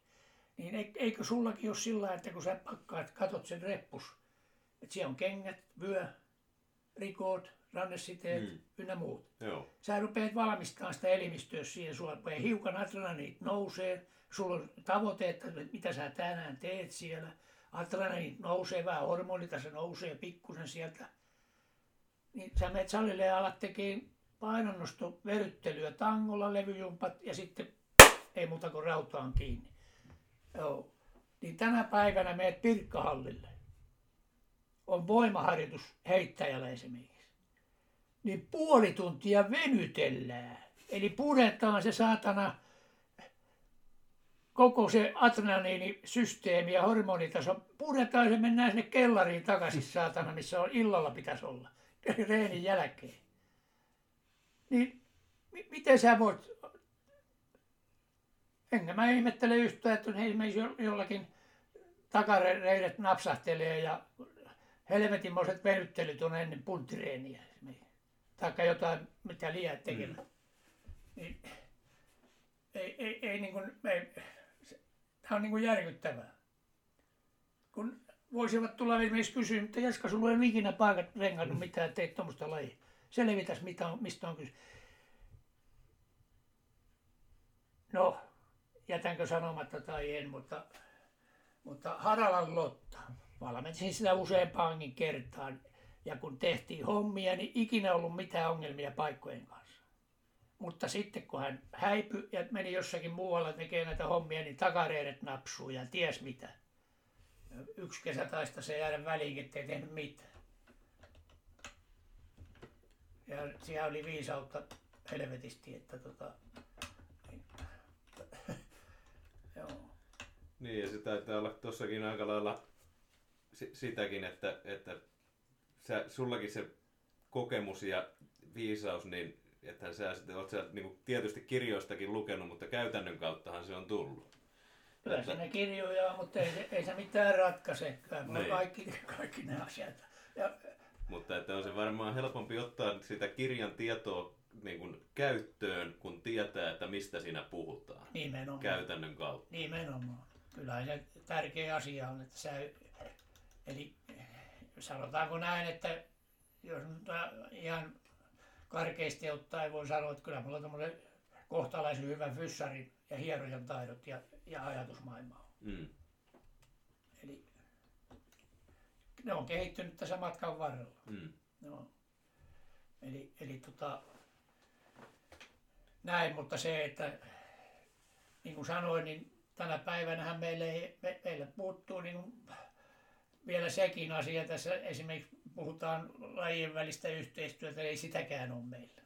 niin eik- eikö sullakin ole sillä että kun sä pakkaat, katot sen reppus, että siellä on kengät, vyö, rikoot, rannesiteet Mm. ynnä muut. Joo. Sä rupeat valmistamaan sitä elimistöä siihen, sulla rupeaa hiukan adrenaliinit nousee, sulla on tavoite, että mitä sä tänään teet siellä. Adrenaliinit nousee, vähän hormonitaso nousee pikkusen sieltä. Niin sä menet salille ja alat tekemään painonnosto, veryttelyä, tangolla, levyjumpat ja sitten ei muuta kuin rautaan kiinni. Joo. Niin tänä päivänä meet Pirkkahallille. On voimaharjoitus heittäjällä esimerkiksi. Niin puoli tuntia venytellään. Eli puretaan se saatana koko se adrenaliinisysteemi ja hormonitaso. Puretaan se, mennään sinne kellariin takaisin saatana, missä on illalla pitäisi olla. Reenin jälkeen. Niin mi- miten sä voit enkä mä ihmettele yhtään, että esimerkiksi jo- jollakin takareidet napsahtelee ja helvetinmoiset venyttelyt on ennen punttireeniä. Taikka jotain, mitä liian tekemään. Mm. Niin, ei, ei, ei niin kuin, ei, se, tämä on niin kuin järkyttävää. Kun voisivat tulla esimerkiksi kysyä, mutta Jaska, sulla ei ole ikinä paikat rengannut mitään, teit tuommoista lajia. Selvitäs, mitä on, mistä on kyse. No, jätänkö sanomatta tai en, mutta, mutta Haralan Lotta, valmensin sitä useampaankin kertaan. Ja kun tehtiin hommia, niin ikinä ollut mitään ongelmia paikkojen kanssa. mutta sitten kun hän häipyi ja meni jossakin muualla tekemään näitä hommia, niin takareidet napsuu ja ties mitä. Yksi kesä taista se jäädä väliin, ettei tehnyt mitään. Ja siellä oli viisautta helvetisti, että tota, niin, joo. Niin, ja se taitaa olla tossakin aika lailla si- sitäkin, että, että sä, sullakin se kokemus ja viisaus, niin että sä sitten oot sä niin tietysti kirjoistakin lukenut, mutta käytännön kauttahan se on tullut. Kyllä Että- siinä kirjoja on, mutta ei, ei se mitään ratkaise. Kyllä Niin. kaikki, kaikki ne asiat. Ja, Mutta että on se varmaan helpompi ottaa sitä kirjan tietoa niin kuin käyttöön, kun tietää, että mistä siinä puhutaan nimenomaan. käytännön kautta. Nimenomaan. Kyllähän se tärkeä asia on, että sä, eli sanotaanko näin, että jos ihan karkeasti ottaen voi sanoa, että kyllä mulla on tämmöinen kohtalaisen hyvä fyssarin ja hierojan taidot ja, ja ajatusmaailma on. Mm. Eli ne on kehittynyt tässä matkan varrella. Mm. Joo. Eli, eli tota, näin, mutta se, että niin kuin sanoin, niin tänä päivänä meille, ei, me, meille puuttuu niin kuin vielä sekin asia tässä, esimerkiksi puhutaan lajien välistä yhteistyötä, ei sitäkään ole meillä.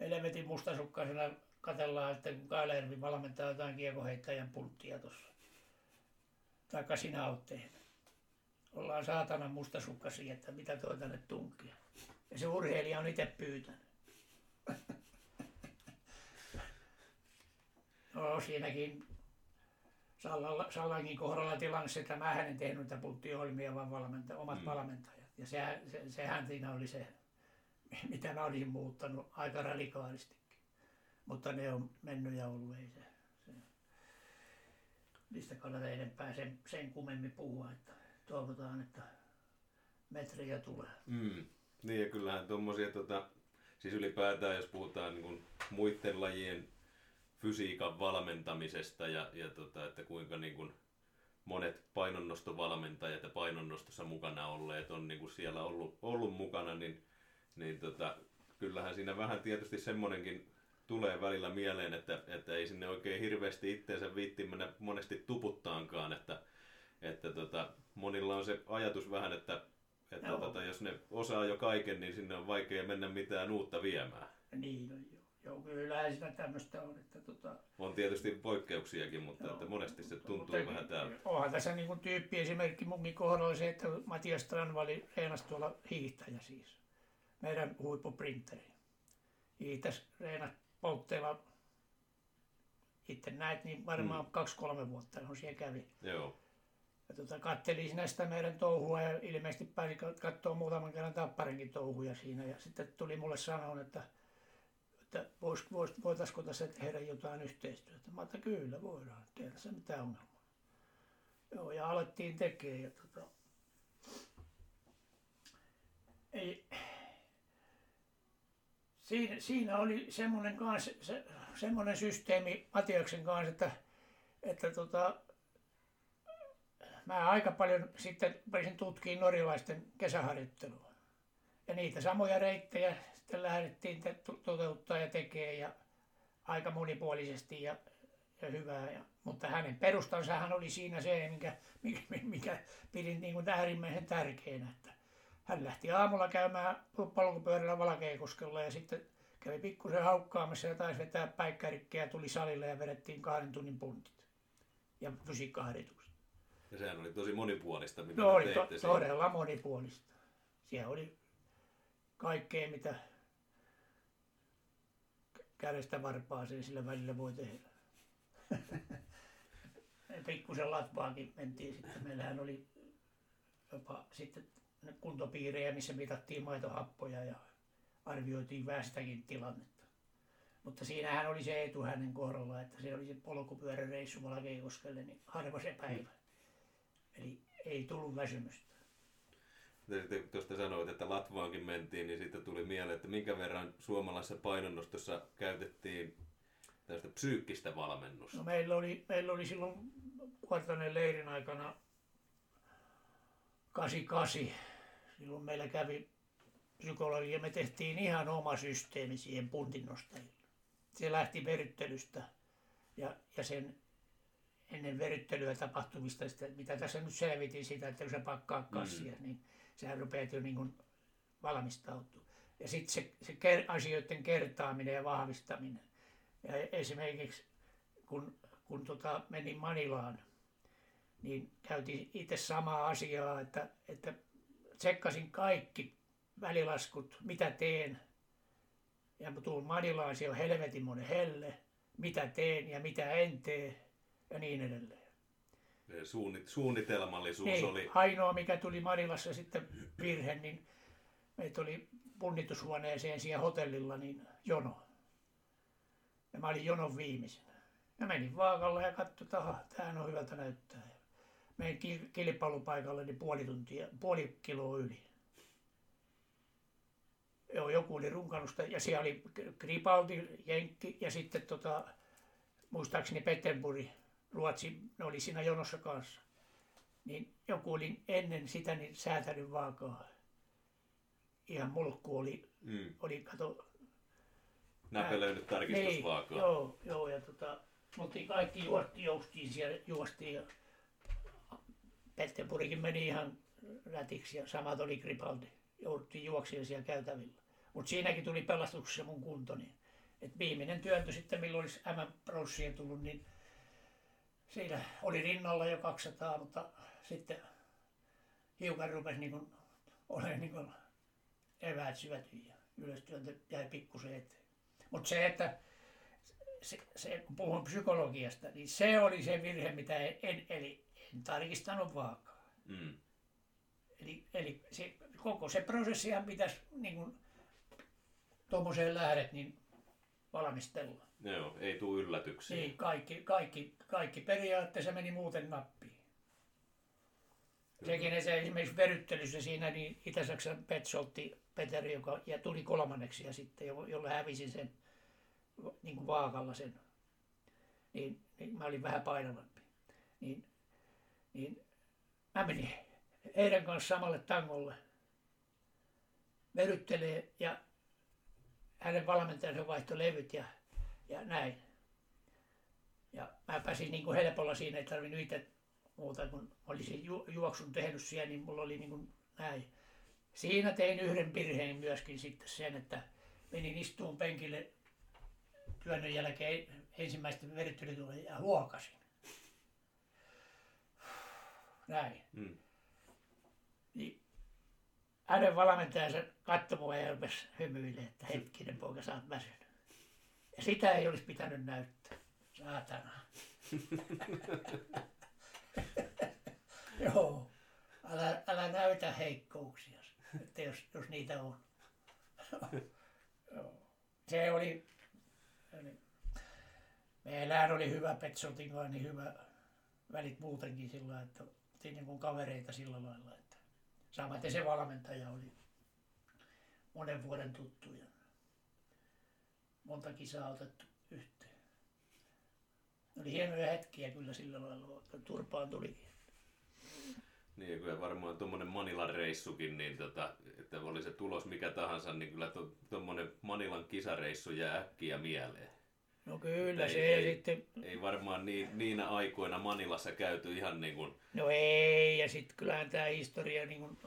Helvetin mustasukkaisena katellaan, että kun Kailervi valmentaa jotain kiekoheittäjän pulttia tuossa. Taikka sinä olet tehnyt ollaan saatanan mustasukkaisia, että mitä toi tänne tunkee. Ja se urheilija on itse pyytänyt. No siinäkin Sallalla, Sallankin kohdalla tilanne se, että mä en tehnyt niitä puttiohjelmia, vaan valmenta, omat Mm. valmentajat. Ja se, se, sehän siinä oli se, mitä mä olisin muuttanut aika radikaalistikin. Mutta ne on mennyt ja ollut, ei se. se niistä kannata enempää sen, sen kummemmin puhua, että toivotaan, että metriä tulee. Mm. Niin ja kyllähän tuommoisia, tota, siis ylipäätään jos puhutaan niin kuin muiden lajien fysiikan valmentamisesta ja, ja tota, että kuinka niin kuin monet painonnostovalmentajat ja painonnostossa mukana olleet on niin kuin siellä ollut, ollut mukana, niin, niin tota, kyllähän siinä vähän tietysti semmonenkin tulee välillä mieleen, että, että ei sinne oikein hirveästi itteensä viitti mennä monesti tuputtaankaan, että, että tota, monilla on se ajatus vähän, että, että Joo. tota, jos ne osaa jo kaiken, niin sinne on vaikea mennä mitään uutta viemään. Niin, no, joo, joo, kyllähän siinä tämmöistä on, että tota, On tietysti poikkeuksiakin, mutta Joo. että monesti se tuntuu Mutta vähän täältä. Onhan tässä niin kuin tyyppi esimerkki munkin kohdalla se, että Matias Tranvali reenasi tuolla hiihtäjä siis. Meidän huippuprinteri. Hiihtäisi reenasi poltteella. Itse näet, niin varmaan Mm. kaksi-kolme vuotta on siellä kävi. Joo. Ja tota, kattelin siinä sitä meidän touhua ja ilmeisesti pääsi katsoa muutaman kerran tapparenkin touhuja siinä. Ja sitten tuli mulle sanoa, että, että vois, vois, voitaisiko tässä tehdä jotain yhteistyötä. Mä että kyllä voidaan, tehdä se mitään ongelmaa. Joo, ja alettiin tekemään. Ja tota, ei, siinä, siinä oli semmoinen, kans, se, semmoinen systeemi Matiaksen kanssa, että, että tota, mä aika paljon sitten pääsin tutkimaan norjalaisten kesäharjoittelua. Ja niitä samoja reittejä sitten lähdettiin te- to- toteuttaa ja tekee ja aika monipuolisesti ja, ja hyvää. Ja, mutta hänen perustansahan oli siinä se, mikä, mikä, mikä pidin niin kuin äärimmäisen tärkeänä. Että hän lähti aamulla käymään polkupyörällä Valkeakoskella ja sitten kävi pikkusen haukkaamassa ja taisi vetää päikkärikkiä tuli salille ja vedettiin kahden tunnin puntit ja fysiikkaharjoitukset. Ja sehän oli tosi monipuolista, mitä No oli to, siinä. todella monipuolista. Siellä oli kaikkea, mitä kä- kädestä varpaaseen sillä välillä voi tehdä. Pikkusen latvaakin mentiin sitten. Meillähän oli jopa sitten kuntopiirejä, missä mitattiin maitohappoja ja arvioitiin väestäkin tilannetta. Mutta siinähän oli se etu hänen kohdalla, että se oli se polkupyöräreissu Valkeakoskelle, niin harva se päivä. Eli ei tullut väsymystä. Te sitten tuosta sanoit, että Latvaankin mentiin, niin sitten tuli mieleen, että minkä verran suomalaisessa painonnostossa käytettiin tällaista psyykkistä valmennusta. No meillä oli, meillä oli silloin Kuortanen leirin aikana 88. Silloin meillä kävi psykologia, me tehtiin ihan oma systeemi siihen puntinnostajille. Se lähti veryttelystä ja, ja sen ennen veryttelyä tapahtumista, sitä, mitä tässä nyt selvitin sitä, että kun sä pakkaa kassia, mm. niin sehän rupeat jo niin kuin valmistautua. Ja sitten se, se ker, asioiden kertaaminen ja vahvistaminen. Ja esimerkiksi kun, kun tota, menin Manilaan, niin käytiin itse samaa asiaa, että, että tsekkasin kaikki välilaskut, mitä teen. Ja mä tuun Manilaan, siellä on helvetin monen helle, mitä teen ja mitä en tee ja niin edelleen. Suunnit, suunnitelmallisuus niin, oli... Ainoa, mikä tuli Marilassa sitten virhe, niin meitä oli punnitushuoneeseen siellä hotellilla, niin jono. Ja mä olin jonon viimeisenä. Ja menin vaakalla ja katsoin, että aha, tämähän on hyvältä näyttää. Menin kilpailupaikalle niin puoli tuntia, puoli kiloa yli. Joo, joku oli runkannut sitä, ja siellä oli Gripaldi, Jenkki, ja sitten tota, muistaakseni Pettenburg, Ruotsi, ne oli siinä jonossa kanssa. Niin joku oli ennen sitä niin säätänyt vaakaa. Ihan mulkku oli, mm. oli kato... Näpelöinyt tarkistusvaakaa. Niin, joo, joo, ja tota, mutta kaikki juosti, joustiin siellä, juostiin ja Pettenburgin meni ihan rätiksi ja samat oli Gripaldi. Jouduttiin juoksimaan siellä käytävillä. Mutta siinäkin tuli pelastuksessa mun kunto. Niin, et viimeinen työntö sitten, milloin olisi M-pronssien tullut, niin siinä oli rinnalla jo 200, mutta sitten hiukan rupesi niin kuin, olemaan niin kuin eväät syöty ja ylöstyöntö jäi pikkusen eteen. Mutta se, että se, se, kun puhun psykologiasta, niin se oli se virhe, mitä en, en eli en tarkistanut vaakaa. Mm. Eli, eli se, koko se prosessihan pitäisi, niin kuin tuommoiseen lähdet, niin valmistella. Joo, ei tule yllätyksiä. Niin, kaikki, kaikki, kaikki periaatteessa meni muuten nappiin. Sekin se esimerkiksi veryttelyssä siinä, niin Itä-Saksan Petsoltti Peteri, joka ja tuli kolmanneksi ja sitten, jolla hävisin sen niin kuin vaakalla sen, niin, niin mä olin vähän painavampi. Niin, niin mä menin heidän kanssa samalle tangolle veryttelee ja hänen valmentajansa vaihtoi levyt ja, ja näin. Ja mä pääsin niin kuin helpolla siinä, ei tarvinnut itse muuta, kun olisin ju, juoksun tehnyt siellä, niin mulla oli niin kuin näin. Siinä tein yhden virheen myöskin sitten sen, että menin istuun penkille työnnön jälkeen ensimmäistä veryttelytuloja ja huokasin. Näin. Mm. Niin hänen valmentajansa katsoi mua ja rupesi hymyilemään, että hetkinen poika, sä oot väsynyt. Ja sitä ei olisi pitänyt näyttää. Saatana. Joo. Älä, älä näytä heikkouksia, että jos, jos niitä on. Se oli meillähän oli hyvä Petsoltin kanssa, niin hyvä välit muutenkin sillä että oltiin niin kuin kavereita sillä lailla. Että samaten se valmentaja oli monen vuoden tuttu ja monta kisaa otettu. Oli hienoja hetkiä kyllä sillä lailla, että turpaan tulikin. Niin, kyllä varmaan tuommoinen Manilan reissukin, niin tota, että oli se tulos mikä tahansa, niin kyllä tuommoinen Manilan kisareissu jää äkkiä mieleen. No kyllä ei, se ei, sitten... Ei varmaan niin, niinä aikoina Manilassa käyty ihan niin kuin... No ei, ja sitten kyllähän tämä historia niin kuin...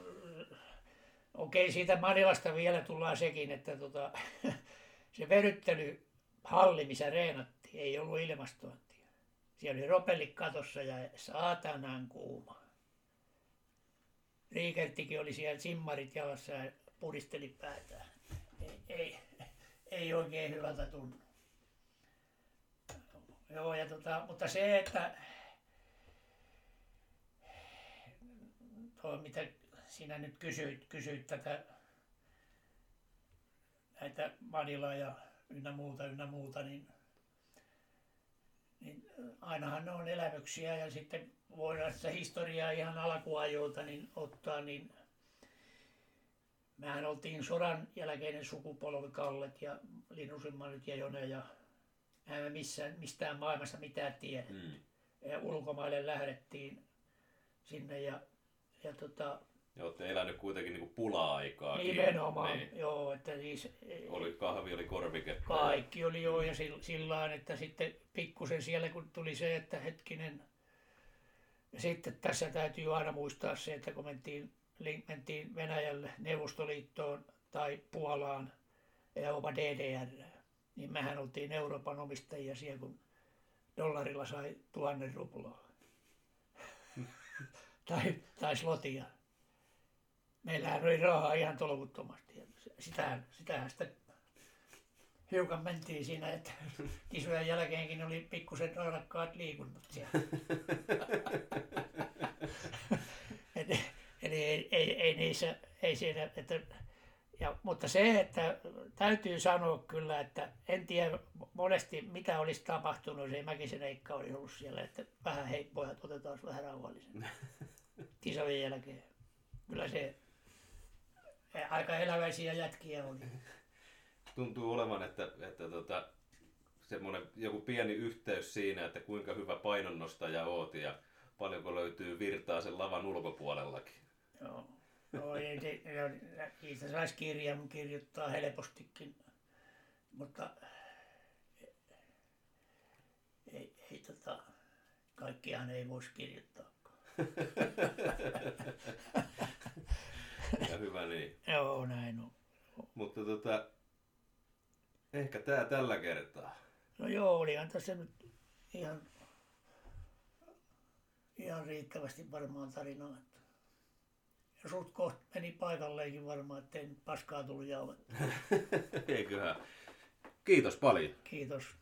Okei, siitä Manilasta vielä tullaan sekin, että tota, se veryttely halli, missä reenattiin, ei ollut ilmastointia. Siellä oli ropellit katossa ja saatanan kuuma. Riikerttikin oli siellä simmarit jalassa ja puristeli päätään. Ei, ei, ei oikein hyvältä tunnu. Joo, ja tota, mutta se, että tuo, mitä sinä nyt kysyit, kysyit tätä näitä Manila ja ynnä muuta, ynnä muuta, niin, niin ainahan ne on elämyksiä ja sitten voidaan sitä historiaa ihan alkuajoilta niin ottaa, niin mehän oltiin sodan jälkeinen sukupolvi Kallet ja Linnusimmanet ja Jone ja emme missään, mistään maailmasta mitään tiedetty. Mm. Ja ulkomaille lähdettiin sinne ja, ja tota, Ja olette elänyt kuitenkin niin pula-aikaa. Nimenomaan, niin. joo, että siis... Oli kahvi, oli korvike. Kaikki oli joo, ja sillä että sitten pikkusen siellä kun tuli se, että hetkinen... Ja sitten tässä täytyy aina muistaa se, että kun mentiin, mentiin Venäjälle, Neuvostoliittoon tai Puolaan ja jopa DDR, niin mehän oltiin Euroopan omistajia siellä, kun dollarilla sai tuhannen ruplaa. tai, tai slotia meillähän oli rahaa ihan tolkuttomasti. Sitähän, sitähän sitä hiukan mentiin siinä, että kisojen jälkeenkin oli pikkusen raadakkaat liikunnat siellä. Et, eli ei, ei, ei, niissä, ei siinä, että, ja, mutta se, että täytyy sanoa kyllä, että en tiedä monesti mitä olisi tapahtunut, jos ei Mäkisen Eikka olisi ollut siellä, että vähän hei pojat, otetaan vähän rauhallisen kisojen jälkeen. Kyllä se aika eläväisiä jätkiä oli. Tuntuu olevan, että, että tota, semmoinen joku pieni yhteys siinä, että kuinka hyvä painonnostaja oot ja paljonko löytyy virtaa sen lavan ulkopuolellakin. Joo. No, ei, se, siitä saisi kirjan kirjoittaa helpostikin, mutta ei, ei tota, kaikkiaan ei voisi kirjoittaa. Ja hyvä niin. Joo, näin on. Mutta tota, ehkä tää tällä kertaa. No joo, olihan tässä nyt ihan, ihan riittävästi varmaan tarinaa. Ja sut kohta meni paikalleenkin varmaan, ettei nyt paskaa tullut jauhettua. Eiköhän. Kiitos paljon. Kiitos.